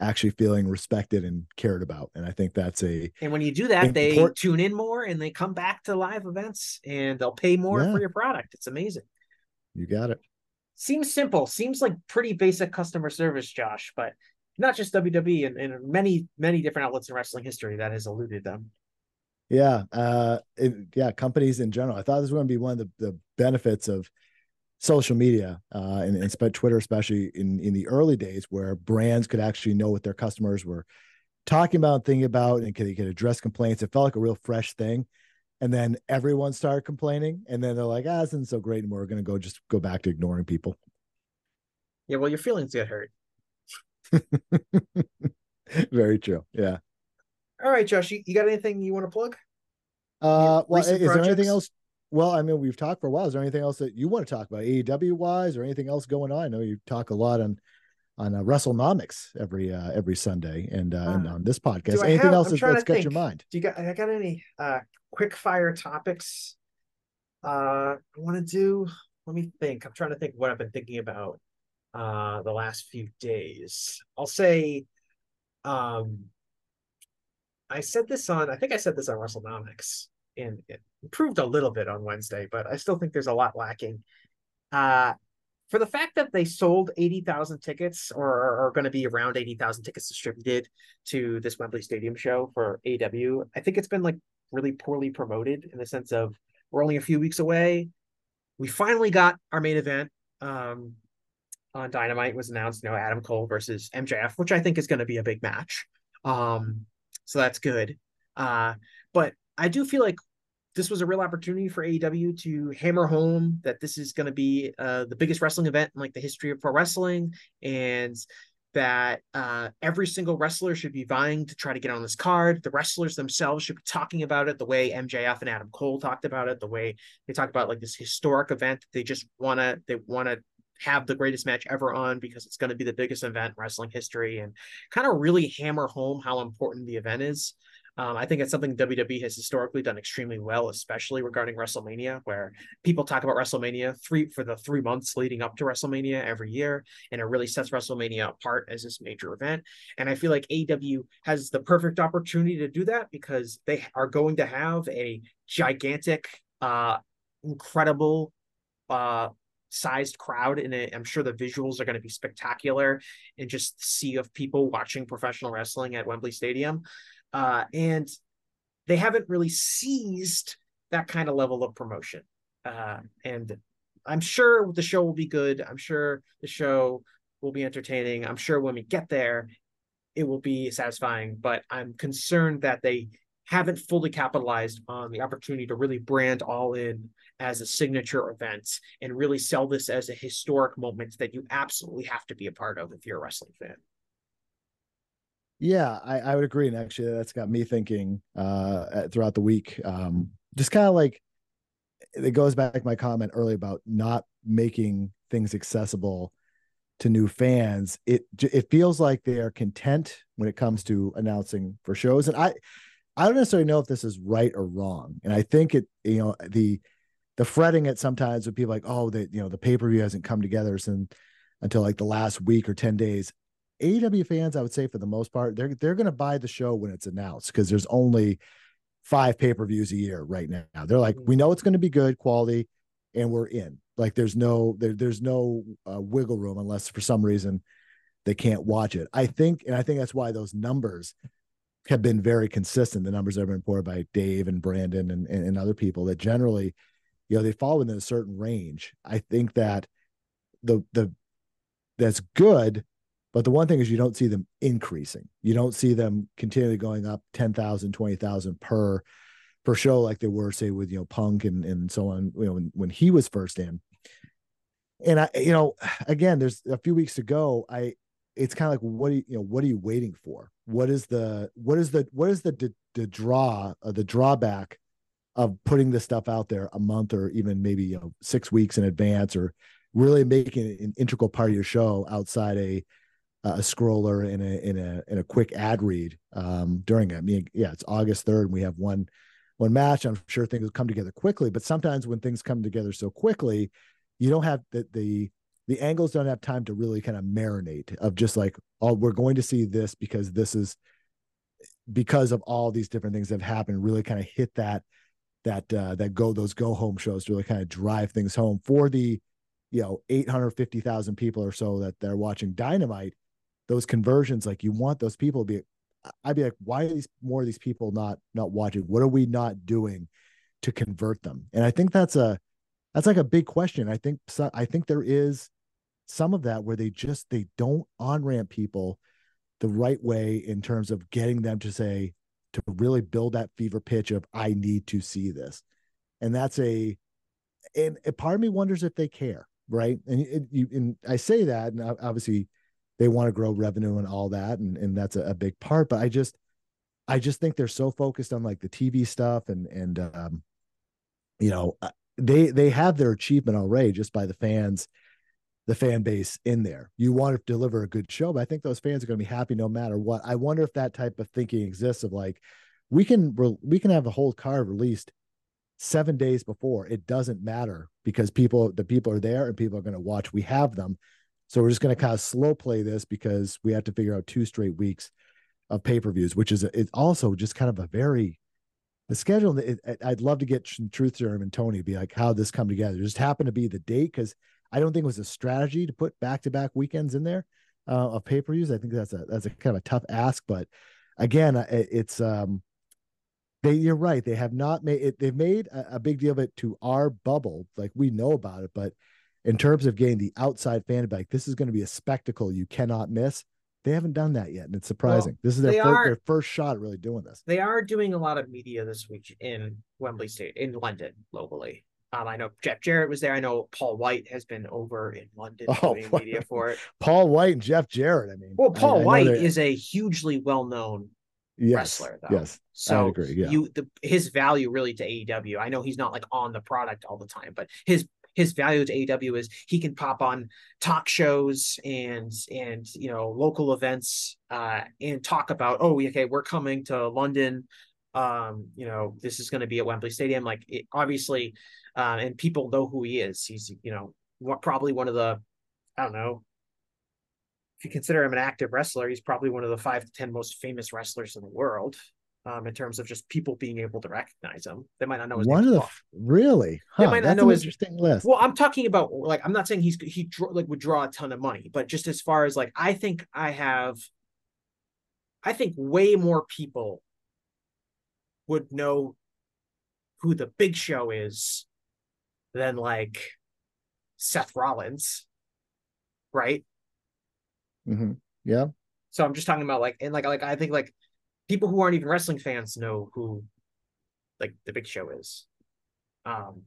actually feeling respected and cared about and i think that's a and when you do that they tune in more and they come back to live events and they'll pay more yeah. for your product. It's amazing. You got it seems simple, seems like pretty basic customer service, Josh, but not just WWE and, and many, many different outlets in wrestling history that has eluded them. Yeah. Uh, it, yeah. Companies in general. I thought this was going to be one of the, the benefits of social media uh, and, and Twitter, especially in, in the early days where brands could actually know what their customers were talking about, thinking about, and could, could address complaints. It felt like a real fresh thing and then everyone started complaining and then they're like ah this isn't so great and we're going to go just go back to ignoring people. Yeah well your feelings get hurt. Very true yeah. All right josh you, you got anything you want to plug uh well is projects? there anything else well i mean we've talked for a while. Is there anything else that you want to talk about aew wise or anything else going on? I know you talk a lot on on uh, WrestleNomics every uh, every Sunday and, uh, and on this podcast. Anything have, else that's, that's got your mind? Do you got I got any uh, quick fire topics uh, I want to do? Let me think. I'm trying to think what I've been thinking about uh, the last few days. I'll say, um, I said this on. I think I said this on WrestleNomics, and it improved a little bit on Wednesday, but I still think there's a lot lacking. Uh, for the fact that they sold 80,000 tickets or are, are going to be around 80,000 tickets distributed to this Wembley Stadium show for AEW, I think it's been like really poorly promoted in the sense of we're only a few weeks away. We finally got our main event um, on Dynamite was announced, you know, Adam Cole versus MJF, which I think is going to be a big match. Um, so that's good. Uh, but I do feel like this was a real opportunity for AEW to hammer home that this is going to be uh, the biggest wrestling event in like the history of pro wrestling, and that uh, every single wrestler should be vying to try to get on this card. The wrestlers themselves should be talking about it the way MJF and Adam Cole talked about it, the way they talk about like this historic event. They just want to they want to have the greatest match ever on because it's going to be the biggest event in wrestling history and kind of really hammer home how important the event is. Um, I think it's something WWE has historically done extremely well, especially regarding WrestleMania, where people talk about WrestleMania three for the three months leading up to WrestleMania every year, and it really sets WrestleMania apart as this major event. And I feel like AEW has the perfect opportunity to do that because they are going to have a gigantic, uh, incredible, uh, sized crowd and i'm sure the visuals are going to be spectacular and just sea of people watching professional wrestling at wembley stadium uh, and they haven't really seized that kind of level of promotion. Uh, and I'm sure the show will be good. I'm sure the show will be entertaining. I'm sure when we get there, it will be satisfying. But I'm concerned that they haven't fully capitalized on the opportunity to really brand all in as a signature event and really sell this as a historic moment that you absolutely have to be a part of if you're a wrestling fan. Yeah, I, I would agree. And actually, that's got me thinking uh, throughout the week. Um, just kind of like it goes back my comment earlier about not making things accessible to new fans. It it feels like they are content when it comes to announcing for shows, and I I don't necessarily know if this is right or wrong. And I think it you know the the fretting it sometimes with people like oh that you know the pay per view hasn't come together since until like the last week or ten days. AEW fans, I would say for the most part, they're they're going to buy the show when it's announced because there's only five pay per views a year right now. They're like, we know it's going to be good quality, and we're in. Like, there's no there, there's no uh, wiggle room unless for some reason they can't watch it. I think, and I think that's why those numbers have been very consistent. The numbers that have been reported by Dave and Brandon and, and, and other people that generally, you know, they fall within a certain range. I think that the the that's good but the one thing is you don't see them increasing. You don't see them continually going up 10,000, 20,000 per per show like they were say with you know Punk and and so on, you know, when, when he was first in. And I you know, again, there's a few weeks to go. I it's kind of like what do you, you know what are you waiting for? What is the what is the what is the the, the draw uh, the drawback of putting this stuff out there a month or even maybe you know 6 weeks in advance or really making it an integral part of your show outside a a scroller in a in a in a quick ad read um, during it. I mean, yeah, it's August third, and we have one one match. I'm sure things will come together quickly, but sometimes when things come together so quickly, you don't have the the the angles don't have time to really kind of marinate of just like, oh, we're going to see this because this is because of all these different things that have happened. Really kind of hit that that uh, that go those go home shows to really kind of drive things home for the you know 850,000 people or so that they're watching Dynamite those conversions, like you want those people to be. I'd be like, why are these more of these people not not watching? What are we not doing to convert them? And I think that's a that's like a big question. I think I think there is some of that where they just they don't on ramp people the right way in terms of getting them to say to really build that fever pitch of I need to see this, and that's a and part of me wonders if they care, right? And you and I say that, and obviously they want to grow revenue and all that and and that's a, a, big part but i just i just think they're so focused on like the tv stuff and and um you know uh, they they have their achievement already just by the fans the fan base in there. You want to deliver a good show but i think those fans are going to be happy no matter what. I wonder if that type of thinking exists of like we can we can have a whole card released seven days before. It doesn't matter because people the people are there and people are going to watch. We have them so we're just going to kind of slow play this because we have to figure out two straight weeks of pay per views, which is it's also just kind of a very the schedule. It, I'd love to get Truth Serum and Tony be like how this come together. It just happened to be the date because I don't think it was a strategy to put back to back weekends in there uh, of pay per views. I think that's a that's a kind of a tough ask, but again, it, it's um they you're right. They have not made it. They've made a, a big deal of it to our bubble, like we know about it, but in terms of getting the outside fan back, this is going to be a spectacle you cannot miss. They haven't done that yet, and it's surprising. Well, this is their first, their first shot at really doing this. They are doing a lot of media this week in Wembley State, in London, locally. Um, I know Jeff Jarrett was there. I know Paul White has been over in London oh, doing media for it. Paul White and Jeff Jarrett. I mean, well, Paul I, I White is a hugely well-known yes, wrestler, though. Yes, so I agree. Yeah. you the his value really to AEW. I know he's not like on the product all the time, but his his value to AEW is he can pop on talk shows and and you know local events uh, and talk about oh okay we're coming to London, um, you know this is going to be at Wembley Stadium. Like it, obviously, uh, and people know who he is. He's you know what, probably one of the I don't know if you consider him an active wrestler, he's probably one of the five to ten most famous wrestlers in the world um, in terms of just people being able to recognize him. They might not know his one name. of the really. Huh, they might not know an his interesting list. Well, I'm talking about like I'm not saying he's he draw, like would draw a ton of money, but just as far as like I think I have, I think way more people would know who the Big Show is than like Seth Rollins, right? hmm Yeah. So I'm just talking about like and like like I think like people who aren't even wrestling fans know who like the Big Show is, um,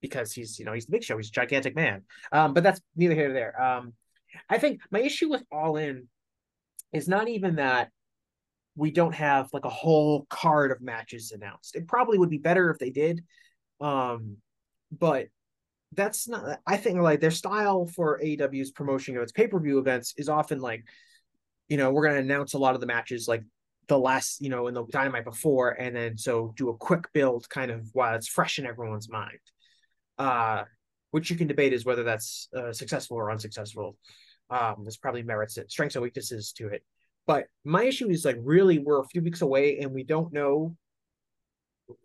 because he's you know he's the Big Show. He's a gigantic man. Um, but that's neither here nor there. Um, I think my issue with All In is not even that we don't have like a whole card of matches announced. It probably would be better if they did, um, but that's not. I think like their style for AEW's promotion of its pay per view events is often like, you know, we're going to announce a lot of the matches like the last, you know, in the dynamite before, and then so do a quick build kind of while it's fresh in everyone's mind. Uh, which you can debate is whether that's uh, successful or unsuccessful. Um, there's probably merits, it, strengths and weaknesses to it. But my issue is like really we're a few weeks away and we don't know.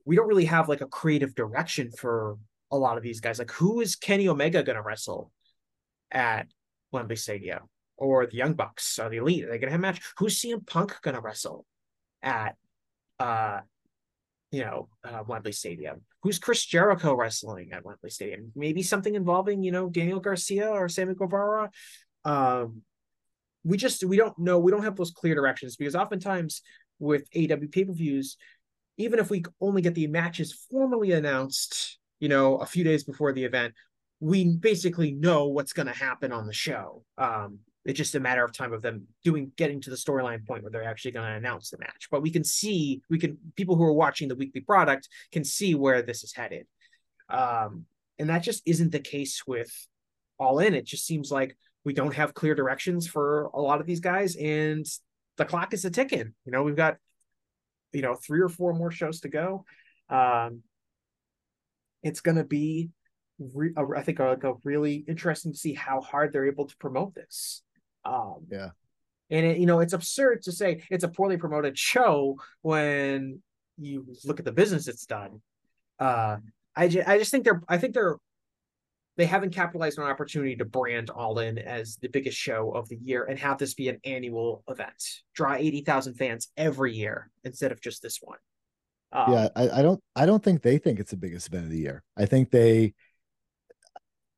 We don't really have like a creative direction for a lot of these guys. Like who is Kenny Omega going to wrestle at Wembley Stadium? Or the Young Bucks or the Elite? Are they going to have a match? Who's CM Punk going to wrestle? At uh you know uh, Wembley Stadium. Who's Chris Jericho wrestling at Wembley Stadium? Maybe something involving you know Daniel Garcia or Sammy Guevara. Um, we just we don't know. We don't have those clear directions because oftentimes with AEW pay per views, even if we only get the matches formally announced, you know, a few days before the event, we basically know what's going to happen on the show. Um, it's just a matter of time of them doing getting to the storyline point where they're actually going to announce the match. But we can see, we can people who are watching the weekly product can see where this is headed. Um, and that just isn't the case with All In. It just seems like we don't have clear directions for a lot of these guys, and the clock is a ticking. You know, we've got you know three or four more shows to go. Um, it's going to be re- I think a, a really interesting to see how hard they're able to promote this. Um, Yeah. And it, you know, it's absurd to say it's a poorly promoted show when you look at the business it's done. Uh, I just, I just think they're, I think they're, they haven't capitalized on an opportunity to brand All In as the biggest show of the year and have this be an annual event, draw eighty thousand fans every year instead of just this one. Um, yeah, I, I don't I don't think they think it's the biggest event of the year. I think they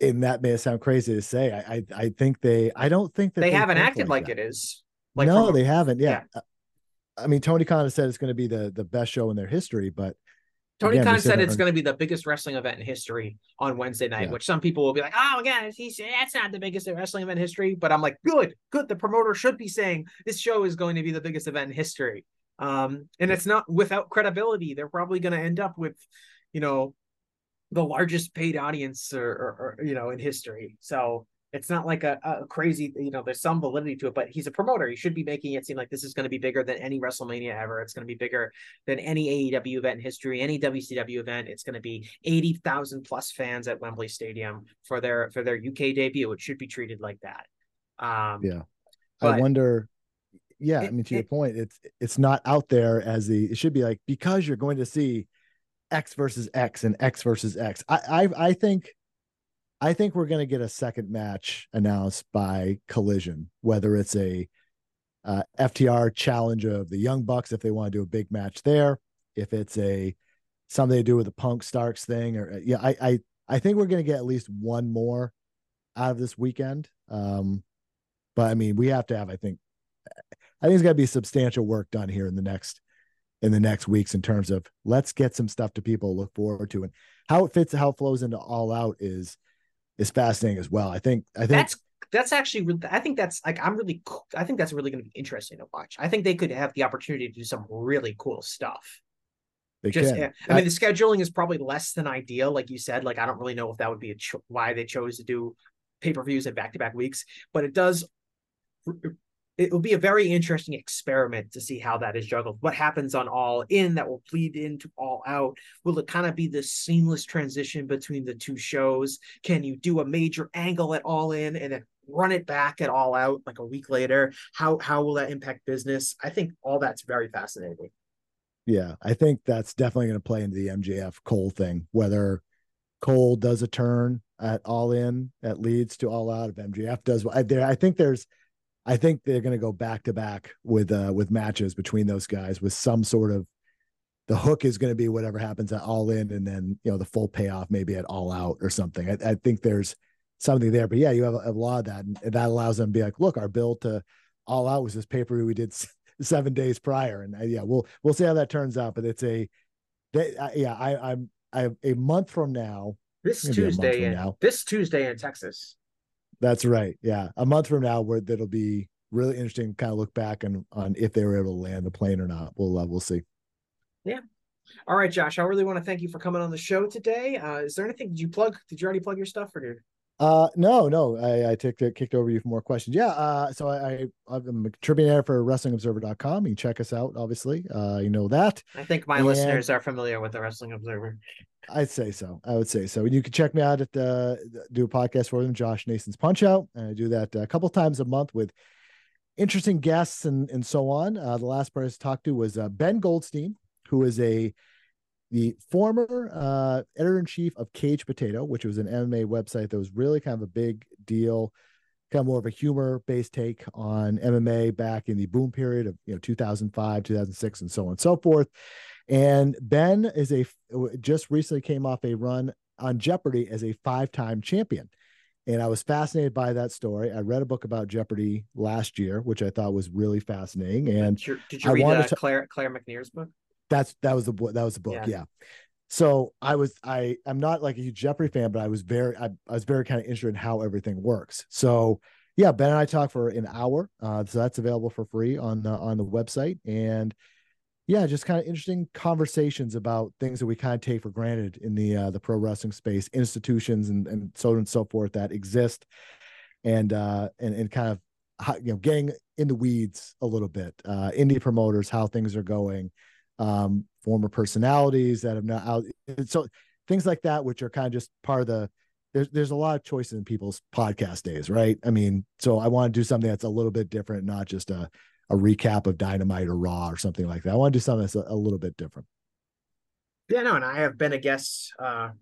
and that may sound crazy to say. I I, I think they I don't think that they, haven't acted like, it is. Like no, from they haven't. Yeah. Uh, I mean, Tony Khan has said it's going to be the the best show in their history, but Tony Again, Khan said it's going to be the biggest wrestling event in history on Wednesday night, Yeah. which some people will be like, "Oh again, he's that's not the biggest wrestling event in history." But I'm like, "Good, good." The promoter should be saying this show is going to be the biggest event in history, um, and it's not without credibility. They're probably going to end up with, you know, the largest paid audience or, or, or you know in history. So it's not like a, a crazy, you know, there's some validity to it, but he's a promoter. He should be making it seem like this is going to be bigger than any WrestleMania ever. It's going to be bigger than any AEW event in history, any WCW event. It's going to be 80,000 plus fans at Wembley Stadium for their for their UK debut. It should be treated like that. Um, Yeah. I wonder. Yeah, I mean, to your point, it's it's not out there as the it should be like because you're going to see X versus X and X versus X. I I, I think I think we're going to get a second match announced by Collision, whether it's a uh, FTR challenge of the Young Bucks if they want to do a big match there, if it's a something to do with the Punk Starks thing, or yeah, I I I think we're going to get at least one more out of this weekend. Um, but I mean, we have to have, I think, I think it's got to be substantial work done here in the next in the next weeks in terms of let's get some stuff to people look forward to and how it fits, how it flows into all out is is fascinating as well. I think I think that's that's actually re- I think that's like I'm really cool. I think that's really going to be interesting to watch. I think they could have the opportunity to do some really cool stuff. They Just, can. Eh, I mean, the scheduling is probably less than ideal, like you said. Like, I don't really know if that would be a cho- why they chose to do pay per views at back to back weeks, but it does. It will be a very interesting experiment to see how that is juggled. What happens on All In that will bleed into All Out? Will it kind of be this seamless transition between the two shows? Can you do a major angle at All In and then run it back at All Out like a week later? How how will that impact business? I think all that's very fascinating. Yeah, I think that's definitely going to play into the MJF Cole thing. Whether Cole does a turn at All In that leads to All Out, if MJF does, I, there, I think there's, I think they're going to go back to back with uh with matches between those guys with some sort of. The hook is going to be whatever happens at All In, and then you know the full payoff maybe at All Out or something. I, I think there's something there, but yeah, you have a, a lot of that, and that allows them to be like, look, our bill to All Out was this paper we did seven days prior, and uh, yeah, we'll we'll see how that turns out. But it's a, they, uh, yeah, I, I'm I a month from now. This Tuesday in now. this Tuesday in Texas. That's right. Yeah, a month from now, where that'll be really interesting. Kind of look back on on if they were able to land the plane or not. We'll uh, we'll see. Yeah. All right, Josh. I really want to thank you for coming on the show today. Uh, is there anything? Did you plug? Did you already plug your stuff, or did? Uh, no, no, I, I took kicked over you for more questions. Yeah. Uh, so I, I I'm a contributor for WrestlingObserver.com. You can check us out. Obviously, uh, you know that. I think my And- listeners are familiar with the Wrestling Observer. I'd say so. I would say so. And you can check me out at the do a podcast for them, Josh Nason's Punch Out. And I do that a couple times a month with interesting guests and and so on. Uh, the last person I talked to was uh, Ben Goldstein, who is a the former uh, editor in chief of Cage Potato, which was an MMA website that was really kind of a big deal, kind of more of a humor based take on MMA back in the boom period of you know 2005, 2006, and so on and so forth. And Ben is a just recently came off a run on Jeopardy as a five time champion. And I was fascinated by that story. I read a book about Jeopardy last year, which I thought was really fascinating. And Did you, did you I read uh, to- Claire Claire McNear's book? That's that was the book that was the book Yeah. yeah. so i was i i'm not like a huge jeopardy fan but i was very i, I was very kind of interested in how everything works so yeah ben and i talked for an hour uh so that's available for free on the on the website and yeah just kind of interesting conversations about things that we kind of take for granted in the uh the pro wrestling space institutions and and so on and so forth that exist and uh and, and kind of how, you know getting in the weeds a little bit uh indie promoters how things are going um, former personalities that have not out. So things like that, which are kind of just part of the. There's there's a lot of choices in people's podcast days, right? I mean, so I want to do something that's a little bit different, not just a a recap of Dynamite or Raw or something like that. I want to do something that's a, a little bit different. Yeah, no, and I have been a guest uh, a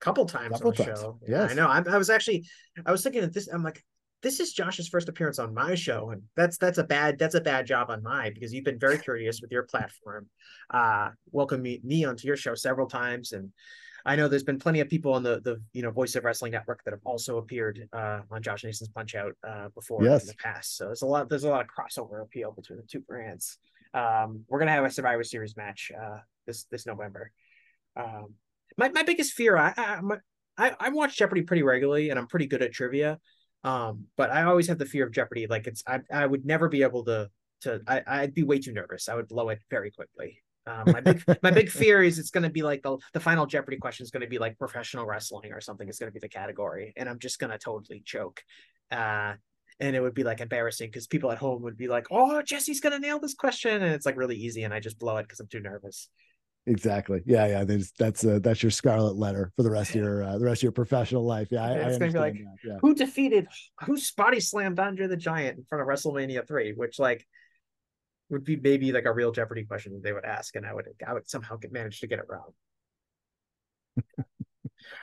couple times Couple on the times, show. yes. I know. I, I was actually, I was thinking that this. I'm like, this is Josh's first appearance on my show, and that's that's a bad that's a bad job on mine because you've been very courteous with your platform. Uh, welcome me, me onto your show several times, and I know there's been plenty of people on the the you know Voice of Wrestling Network that have also appeared uh, on Josh Nason's Punch Out uh, before Yes. in the past. So there's a lot there's a lot of crossover appeal between the two brands. Um, we're gonna have a Survivor Series match uh, this this November. Um, my my biggest fear, I I, my, I I watch Jeopardy pretty regularly, and I'm pretty good at trivia. Um, but I always have the fear of Jeopardy. Like it's I I would never be able to to I I'd be way too nervous. I would blow it very quickly. Um, my big my big fear is it's going to be like the the final Jeopardy question is going to be like professional wrestling or something. It's going to be the category, and I'm just going to totally choke. Uh, and it would be like embarrassing because people at home would be like, "Oh, Jesse's going to nail this question," and it's like really easy, and I just blow it because I'm too nervous. Exactly. Yeah, yeah. There's that's uh, that's your scarlet letter for the rest of your uh, the rest of your professional life. Yeah, I, I gonna be that. Yeah. who defeated who body slammed Andre the Giant in front of WrestleMania three, which like would be maybe like a real Jeopardy question they would ask, and I would I would somehow get manage to get it wrong.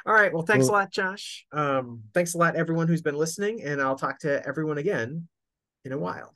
All right, well, thanks Well- a lot, Josh. Um, thanks a lot, everyone who's been listening, and I'll talk to everyone again in a while.